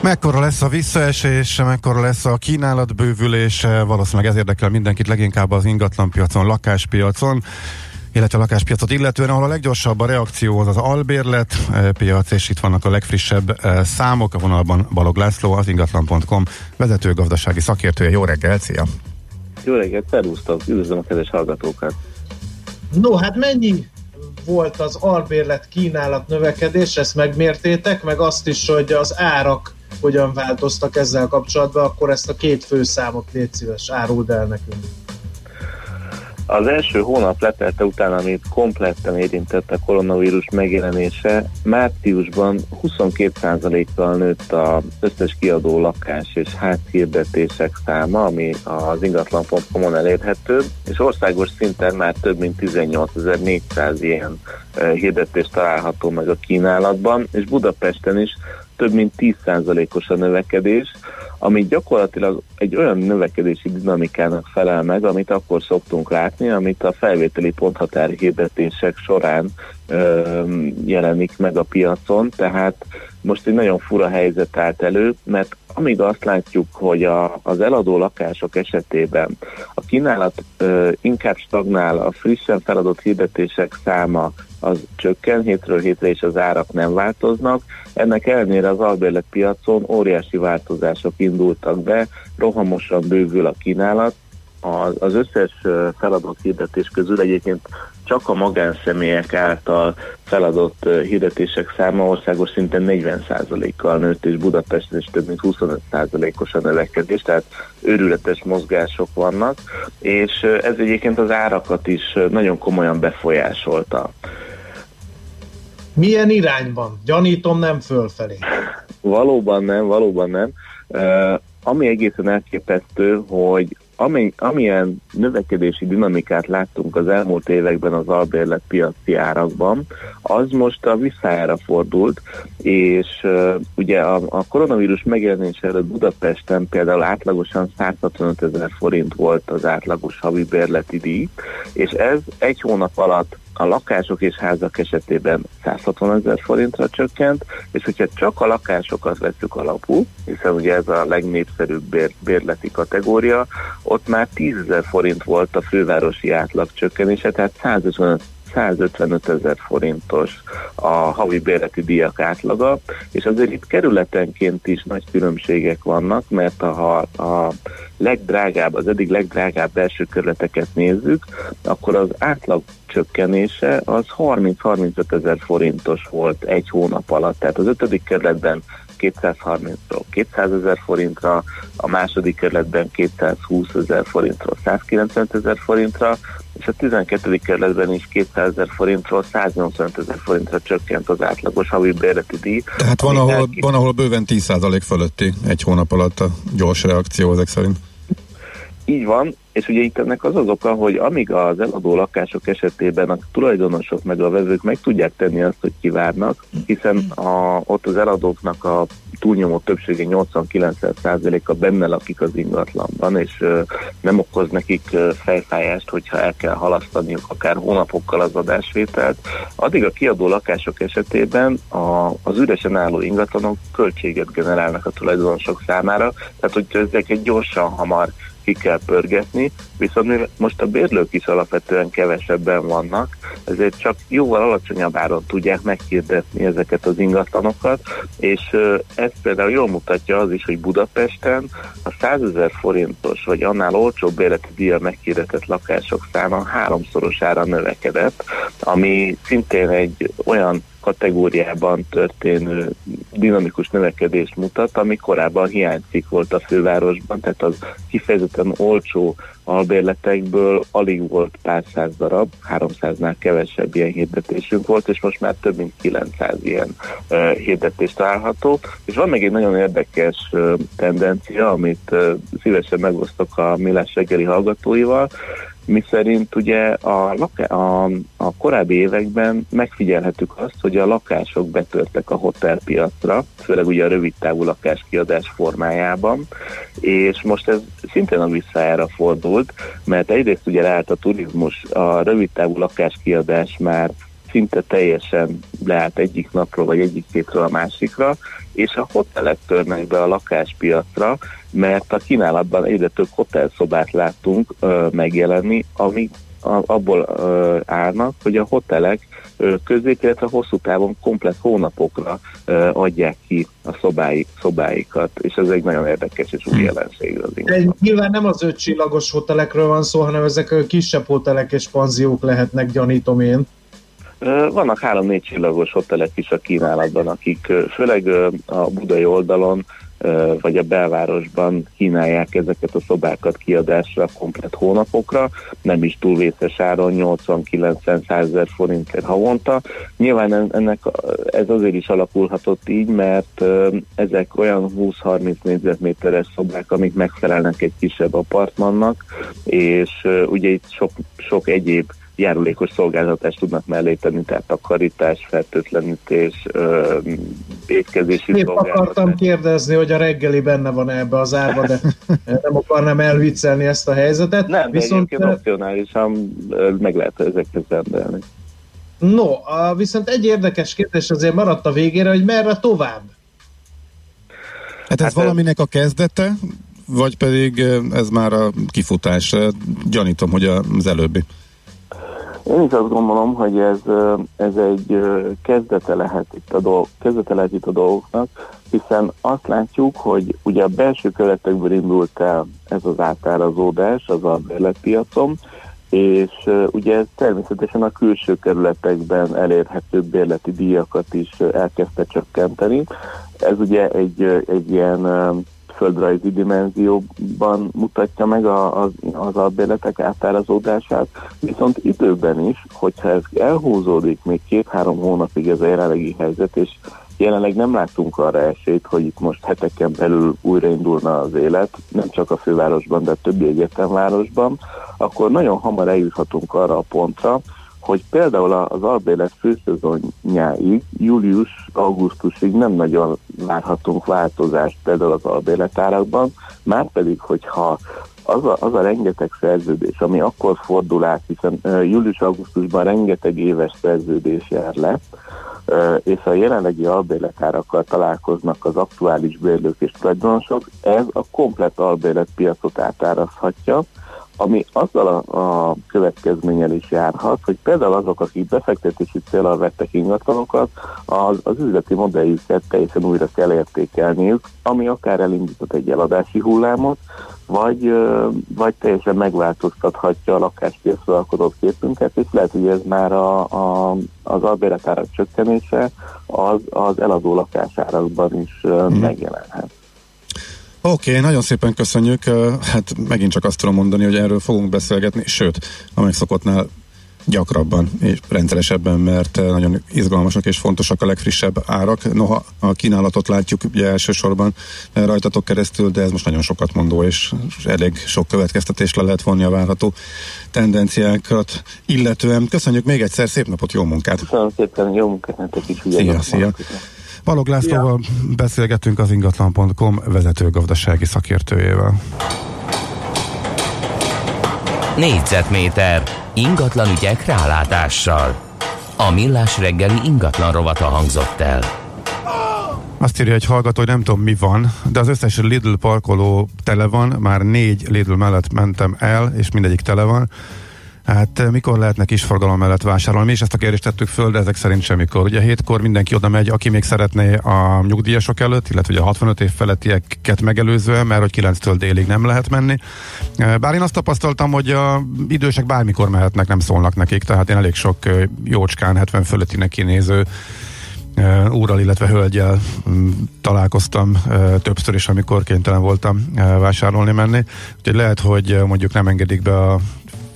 Mekkora lesz a visszaesés, mekkora lesz a kínálat bővülése, valószínűleg ez érdekel mindenkit, leginkább az ingatlanpiacon, lakáspiacon illetve a lakáspiacot illetően, ahol a leggyorsabb a reakció az az albérlet eh, piac, és itt vannak a legfrissebb eh, számok, a vonalban Balog László, az ingatlan.com vezető gazdasági szakértője. Jó reggel, szia! Jó reggelt, szervusztok, üdvözlöm a kedves hallgatókat! No, hát mennyi volt az albérlet kínálat növekedés, ezt megmértétek, meg azt is, hogy az árak hogyan változtak ezzel kapcsolatban, akkor ezt a két főszámot légy szíves, áruld el nekünk. Az első hónap letelte után, amit kompletten érintett a koronavírus megjelenése, márciusban 22%-kal nőtt az összes kiadó lakás és házhirdetések száma, ami az ingatlan.com-on elérhető, és országos szinten már több mint 18.400 ilyen eh, hirdetés található meg a kínálatban, és Budapesten is több mint 10%-os a növekedés, ami gyakorlatilag egy olyan növekedési dinamikának felel meg, amit akkor szoktunk látni, amit a felvételi ponthatár hirdetések során ö, jelenik meg a piacon, tehát most egy nagyon fura helyzet állt elő, mert amíg azt látjuk, hogy a, az eladó lakások esetében a kínálat ö, inkább stagnál, a frissen feladott hirdetések száma az csökken hétről hétre, és az árak nem változnak. Ennek ellenére az albérlet piacon óriási változások indultak be, rohamosan bővül a kínálat, az összes feladott hirdetés közül egyébként csak a magánszemélyek által feladott hirdetések száma országos szinten 40%-kal nőtt, és Budapesten is több mint 25%-os a növekedés, tehát őrületes mozgások vannak, és ez egyébként az árakat is nagyon komolyan befolyásolta. Milyen irányban? Gyanítom nem fölfelé. Valóban nem, valóban nem. Uh, ami egészen elképesztő, hogy ami, amilyen növekedési dinamikát láttunk az elmúlt években az albérlet piaci árakban, az most a visszájára fordult, és uh, ugye a, a koronavírus megjelenése előtt Budapesten például átlagosan 165 ezer forint volt az átlagos havi bérleti díj, és ez egy hónap alatt a lakások és házak esetében 160 ezer forintra csökkent, és hogyha csak a lakásokat veszük alapul, hiszen ugye ez a legnépszerűbb bér, bérleti kategória, ott már 10 ezer forint volt a fővárosi átlag csökkenése, tehát 155 155 ezer forintos a havi bérleti díjak átlaga, és azért itt kerületenként is nagy különbségek vannak, mert ha a legdrágább, az eddig legdrágább belső kerületeket nézzük, akkor az átlag csökkenése az 30-35 ezer forintos volt egy hónap alatt. Tehát az ötödik kerületben 230-ról 200 ezer forintra, a második kerületben 220 ezer forintról 190 ezer forintra, és a 12. kerületben is 200 ezer forintról 185 ezer forintra csökkent az átlagos havi bérleti díj. Tehát van ahol, elkép... van, ahol bőven 10% fölötti egy hónap alatt a gyors reakció ezek szerint. Így van, és ugye itt ennek az az oka, hogy amíg az eladó lakások esetében a tulajdonosok meg a vezők meg tudják tenni azt, hogy kivárnak, hiszen a, ott az eladóknak a túlnyomó többsége 80-90%-a benne lakik az ingatlanban, és ö, nem okoz nekik ö, fejfájást, hogyha el kell halasztaniuk akár hónapokkal az adásvételt. Addig a kiadó lakások esetében a, az üresen álló ingatlanok költséget generálnak a tulajdonosok számára, tehát hogy ezeket gyorsan, hamar ki kell pörgetni, viszont most a bérlők is alapvetően kevesebben vannak, ezért csak jóval alacsonyabb áron tudják meghirdetni ezeket az ingatlanokat, és ez például jól mutatja az is, hogy Budapesten a 100 ezer forintos vagy annál olcsóbb bérleti díja meghirdetett lakások száma háromszorosára növekedett, ami szintén egy olyan kategóriában történő dinamikus növekedést mutat, ami korábban hiányzik volt a fővárosban, tehát az kifejezetten olcsó albérletekből alig volt pár száz darab, 300-nál kevesebb ilyen hirdetésünk volt, és most már több mint 900 ilyen uh, hirdetés található. És van még egy nagyon érdekes uh, tendencia, amit uh, szívesen megosztok a Millás reggeli hallgatóival, mi szerint ugye a, laká- a, a korábbi években megfigyelhetük azt, hogy a lakások betörtek a hotelpiacra, főleg ugye a rövidtávú lakáskiadás formájában, és most ez szintén a visszájára fordult, mert egyrészt ugye leállt a turizmus, a rövidtávú lakáskiadás már szinte teljesen leállt egyik napról, vagy egyik hétről a másikra, és a hotelek törnek be a lakáspiacra, mert a kínálatban egyre több hotelszobát láttunk ö, megjelenni, ami a, abból ö, állnak, hogy a hotelek közé, illetve hosszú távon komplet hónapokra ö, adják ki a szobái, szobáikat, és ez egy nagyon érdekes és új jelenség az De nyilván nem az öt csillagos hotelekről van szó, hanem ezek a kisebb hotelek és panziók lehetnek, gyanítom én. Vannak három-négy csillagos hotelek is a kínálatban, akik főleg a budai oldalon vagy a belvárosban kínálják ezeket a szobákat kiadásra komplet hónapokra, nem is túl vészes áron, 80-90-100 ezer forintért havonta. Nyilván en- ennek ez azért is alakulhatott így, mert ezek olyan 20-30 négyzetméteres szobák, amik megfelelnek egy kisebb apartmannak, és ugye itt sok, sok egyéb járulékos szolgáltatást tudnak mellé tenni, tehát takarítás, fertőtlenítés, ö, étkezési Épp szolgáltatás. akartam kérdezni, hogy a reggeli benne van ebbe az árba, de nem akarnám elviccelni ezt a helyzetet. Nem, de Viszont, egyébként opcionálisan meg lehet ezeket rendelni. no, viszont egy érdekes kérdés azért maradt a végére, hogy merre tovább? Hát ez valaminek a kezdete, vagy pedig ez már a kifutás? Gyanítom, hogy az előbbi. Én is azt gondolom, hogy ez, ez egy kezdete lehet, itt a dolg, kezdete lehet itt a dolgoknak, hiszen azt látjuk, hogy ugye a belső keretekből indult el ez az átárazódás az albérletpiacon, és ö, ugye természetesen a külső kerületekben elérhető bérleti díjakat is elkezdte csökkenteni. Ez ugye egy, egy ilyen földrajzi dimenzióban mutatja meg a, az, az albérletek átárazódását, viszont időben is, hogyha ez elhúzódik még két-három hónapig ez a jelenlegi helyzet, és jelenleg nem látunk arra esélyt, hogy itt most heteken belül újraindulna az élet, nem csak a fővárosban, de a többi egyetemvárosban, akkor nagyon hamar eljuthatunk arra a pontra, hogy például az albélet főszezonjáig, július-augusztusig nem nagyon várhatunk változást például az albéletárakban, már pedig, hogyha az a, az a rengeteg szerződés, ami akkor fordul át, hiszen július-augusztusban rengeteg éves szerződés jár le, és a jelenlegi albéletárakkal találkoznak az aktuális bérlők és tulajdonosok, ez a komplet albéletpiacot átárazhatja, ami azzal a, a következménnyel is járhat, hogy például azok, akik befektetési célral vettek ingatlanokat, az, az üzleti modelljüket teljesen újra kell értékelniük, ami akár elindított egy eladási hullámot, vagy, vagy teljesen megváltoztathatja a lakáspiacra alkotott képünket, és lehet, hogy ez már a, a, az albéletárak csökkenése az, az eladó lakásárakban is ö, megjelenhet. Oké, okay, nagyon szépen köszönjük. Hát megint csak azt tudom mondani, hogy erről fogunk beszélgetni, sőt, a megszokottnál gyakrabban és rendszeresebben, mert nagyon izgalmasak és fontosak a legfrissebb árak. Noha a kínálatot látjuk ugye elsősorban rajtatok keresztül, de ez most nagyon sokat mondó, és elég sok következtetés le lehet vonni a várható tendenciákat illetően. Köszönjük még egyszer, szép napot, jó munkát! Köszönöm szépen, jó munkát nektek is! Szia, szia! magatokra. Balog Lászlóval beszélgettünk az ingatlan.com vezető gazdasági szakértőjével. Négyzetméter ingatlan ügyek rálátással. A millás reggeli ingatlan rovata hangzott el. Azt írja egy hallgató, hogy nem tudom mi van, de az összes Lidl parkoló tele van, már négy Lidl mellett mentem el, és mindegyik tele van. Hát eh, mikor lehetne kisforgalom mellett vásárolni? Mi is ezt a kérdést tettük föl, de ezek szerint semmikor. Ugye hétkor mindenki oda megy, aki még szeretné a nyugdíjasok előtt, illetve ugye a 65 év felettieket megelőzően, mert hogy 9-től délig nem lehet menni. Eh, Bár én azt tapasztaltam, hogy a idősek bármikor mehetnek, nem szólnak nekik, tehát én elég sok eh, jócskán 70 fölöttinek kinéző úrral, illetve hölgyel um, találkoztam többször is, amikor kénytelen voltam vásárolni menni. Úgyhogy lehet, hogy mondjuk nem engedik be a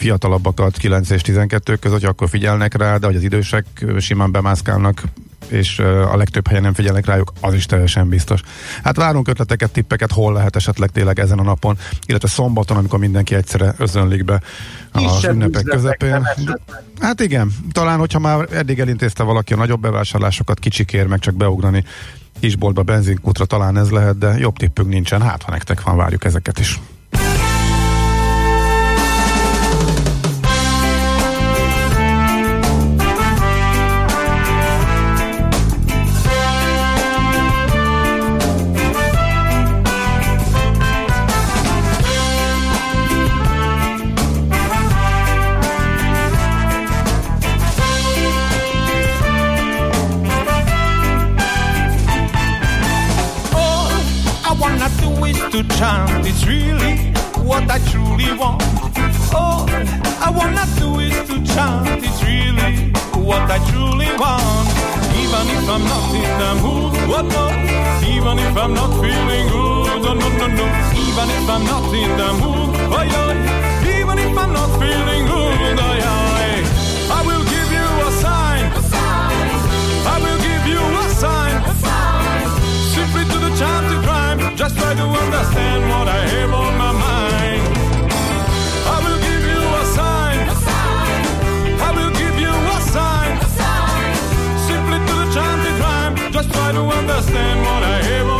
fiatalabbakat 9 és 12 között, hogy akkor figyelnek rá, de hogy az idősek simán bemászkálnak és a legtöbb helyen nem figyelnek rájuk, az is teljesen biztos. Hát várunk ötleteket, tippeket, hol lehet esetleg tényleg ezen a napon, illetve szombaton, amikor mindenki egyszerre özönlik be az ünnepek közepén. Hát igen, talán, hogyha már eddig elintézte valaki a nagyobb bevásárlásokat, kicsikér meg csak beugrani kisboltba, benzinkútra, talán ez lehet, de jobb tippünk nincsen. Hát, ha nektek van, várjuk ezeket is. Truly want. All I wanna do is to chant. It's really what I truly want. Even if I'm not in the mood, what no? Even if I'm not feeling good, oh, no, no, no. Even if I'm not in the mood, oh, yeah. Even if I'm not feeling good, oh, yeah. I will give you a sign. I will give you a sign. Simply to the chanted rhyme. Just try to understand what I have try to understand what I have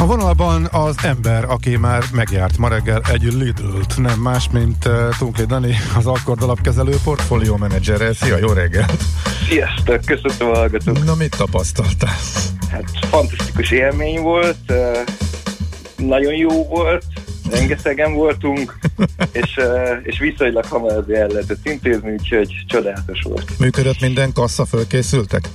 A vonalban az ember, aki már megjárt ma reggel egy Lidl-t, nem más, mint uh, Tunké Dani, az Akkord alapkezelő portfólió menedzsere. Szia, jó reggelt! Sziasztok, köszöntöm a hallgatók. Na, mit tapasztaltál? Hát fantasztikus élmény volt, eh, nagyon jó volt, rengetegen voltunk, és, eh, és viszonylag hamar azért el lehetett intézni, úgyhogy csodálatos volt. Működött minden kassa, fölkészültek?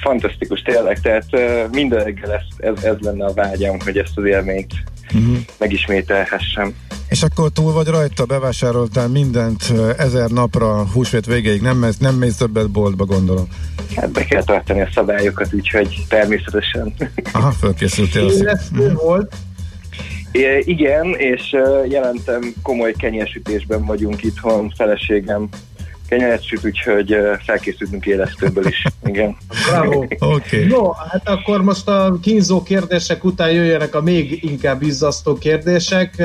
Fantasztikus tényleg, tehát eh, minden reggel ez, ez, ez lenne a vágyam, hogy ezt az élményt Mhm. megismételhessem. És akkor túl vagy rajta, bevásároltál mindent ezer napra, húsvét végéig, nem, mész- nem mész többet boltba, gondolom. Hát be kell tartani a szabályokat, úgyhogy természetesen. Aha, fölkészültél. azt- Élesztő volt. É, igen, és jelentem komoly kenyérsütésben vagyunk itthon, feleségem kenyeret süt, úgyhogy felkészültünk élesztőből is. Igen. Bravo. Oké. No, hát akkor most a kínzó kérdések után jöjjenek a még inkább izzasztó kérdések.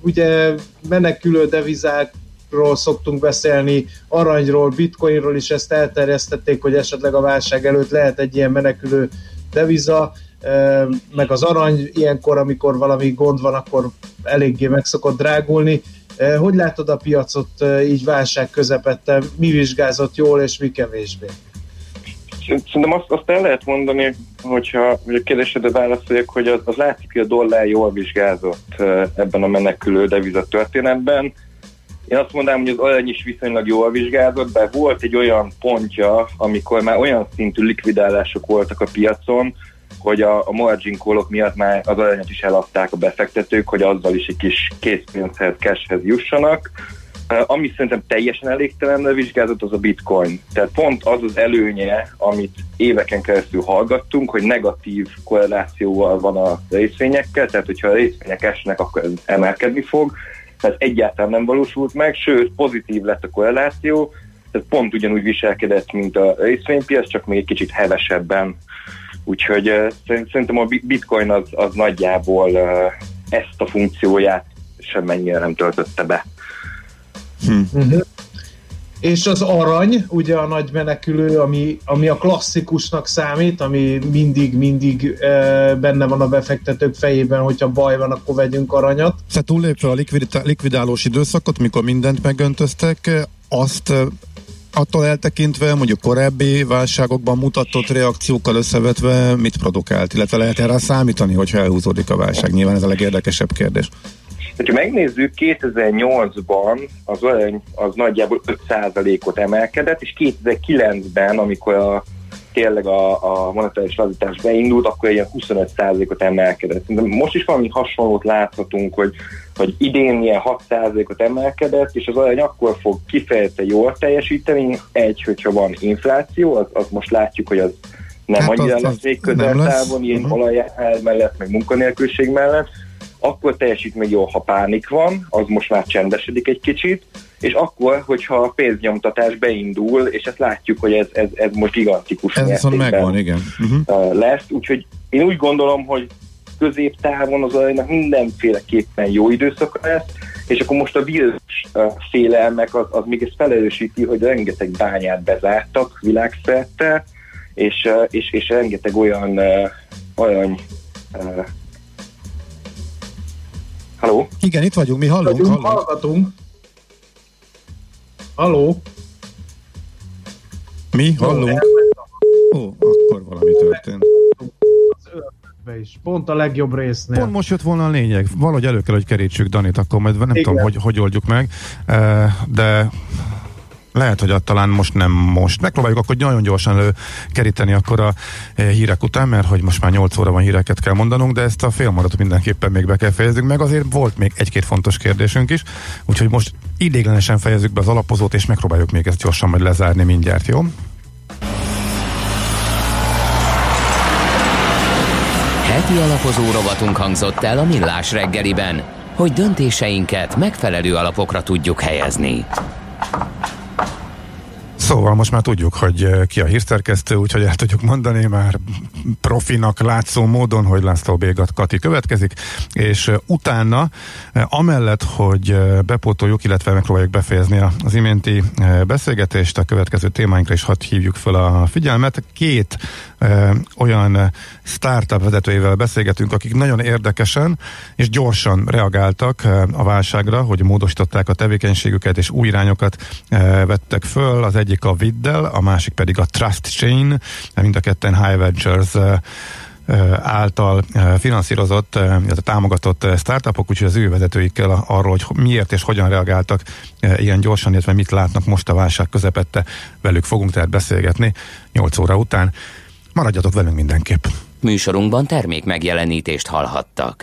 Ugye menekülő devizákról szoktunk beszélni, aranyról, bitcoinról is ezt elterjesztették, hogy esetleg a válság előtt lehet egy ilyen menekülő deviza, meg az arany ilyenkor, amikor valami gond van, akkor eléggé meg szokott drágulni. Hogy látod a piacot így válság közepette? Mi vizsgázott jól és mi kevésbé? Szerintem azt, azt el lehet mondani, hogyha hogy a kérdésedre válaszoljak, hogy az, az látszik, hogy a dollár jól vizsgázott ebben a menekülő deviza történetben. Én azt mondanám, hogy az arany is viszonylag jól vizsgázott, de volt egy olyan pontja, amikor már olyan szintű likvidálások voltak a piacon, hogy a, a margin call-ok miatt már az aranyat is eladták a befektetők, hogy azzal is egy kis készpénzhez, cashhez jussanak. Ami szerintem teljesen elégtelenre vizsgázott, az a bitcoin. Tehát pont az az előnye, amit éveken keresztül hallgattunk, hogy negatív korrelációval van a részvényekkel, tehát hogyha a részvények esnek, akkor emelkedni fog. Ez egyáltalán nem valósult meg, sőt pozitív lett a korreláció, tehát pont ugyanúgy viselkedett, mint a részvénypiac, csak még egy kicsit hevesebben. Úgyhogy szerint- szerintem a bi- bitcoin az, az nagyjából uh, ezt a funkcióját semmennyire nem töltötte be. Hm. Uh-huh. és az arany, ugye a nagy menekülő, ami, ami a klasszikusnak számít, ami mindig-mindig e, benne van a befektetők fejében, hogyha baj van, akkor vegyünk aranyat. Tehát túllépve a likvidálós időszakot, mikor mindent megöntöttek, azt attól eltekintve, mondjuk korábbi válságokban mutatott reakciókkal összevetve mit produkált, illetve lehet erre számítani, hogyha elhúzódik a válság? Nyilván ez a legérdekesebb kérdés. Ha megnézzük, 2008-ban az arany az nagyjából 5%-ot emelkedett, és 2009-ben, amikor a, tényleg a, a monetáris lazítás beindult, akkor ilyen 25%-ot emelkedett. De most is valami hasonlót láthatunk, hogy, hogy idén ilyen 6%-ot emelkedett, és az arany akkor fog kifejezetten jól teljesíteni. Egy, hogyha van infláció, az, az most látjuk, hogy az nem hát annyira lesz még közeltávon, ilyen uh-huh. olaj mellett, meg munkanélküliség mellett akkor teljesít még jól, ha pánik van, az most már csendesedik egy kicsit, és akkor, hogyha a pénznyomtatás beindul, és ezt látjuk, hogy ez, ez, ez most gigantikus Ez viszont megvan, igen. Uh-huh. lesz, úgyhogy én úgy gondolom, hogy középtávon az aranynak mindenféleképpen jó időszak lesz, és akkor most a vírus félelmek az, az még ezt felerősíti, hogy rengeteg bányát bezártak világszerte, és, és, és rengeteg olyan, olyan Halló? Igen, itt vagyunk, mi hallunk. Vagyunk, hallunk. hallgatunk. Halló? Mi? Hallunk? Ó, akkor valami történt. Is. Pont a legjobb résznél. Pont most jött volna a lényeg. Valahogy elő kell, hogy kerítsük Danit, akkor majd nem Igen. tudom, hogy, hogy oldjuk meg. De lehet, hogy talán most nem most. Megpróbáljuk akkor nagyon gyorsan keríteni akkor a eh, hírek után, mert hogy most már 8 óra van híreket kell mondanunk, de ezt a félmaratot mindenképpen még be kell fejeznünk, meg azért volt még egy-két fontos kérdésünk is, úgyhogy most idéglenesen fejezzük be az alapozót, és megpróbáljuk még ezt gyorsan majd lezárni mindjárt, jó? Heti alapozó rovatunk hangzott el a Millás reggeliben, hogy döntéseinket megfelelő alapokra tudjuk helyezni. Szóval most már tudjuk, hogy eh, ki a hírszerkesztő, úgyhogy el tudjuk mondani már profinak látszó módon, hogy László Bégat Kati következik, és eh, utána, eh, amellett, hogy bepótoljuk, illetve megpróbáljuk befejezni az iménti beszélgetést, a következő témáinkra is hadd hívjuk fel a figyelmet. Két olyan startup vezetőivel beszélgetünk, akik nagyon érdekesen és gyorsan reagáltak a válságra, hogy módosították a tevékenységüket és új irányokat vettek föl. Az egyik a Viddel, a másik pedig a Trust Chain, mind a ketten High Ventures által finanszírozott, illetve támogatott startupok, úgyhogy az ő vezetőikkel arról, hogy miért és hogyan reagáltak ilyen gyorsan, illetve mit látnak most a válság közepette, velük fogunk tehát beszélgetni 8 óra után. Maradjatok velünk mindenképp. Műsorunkban termék megjelenítést hallhattak.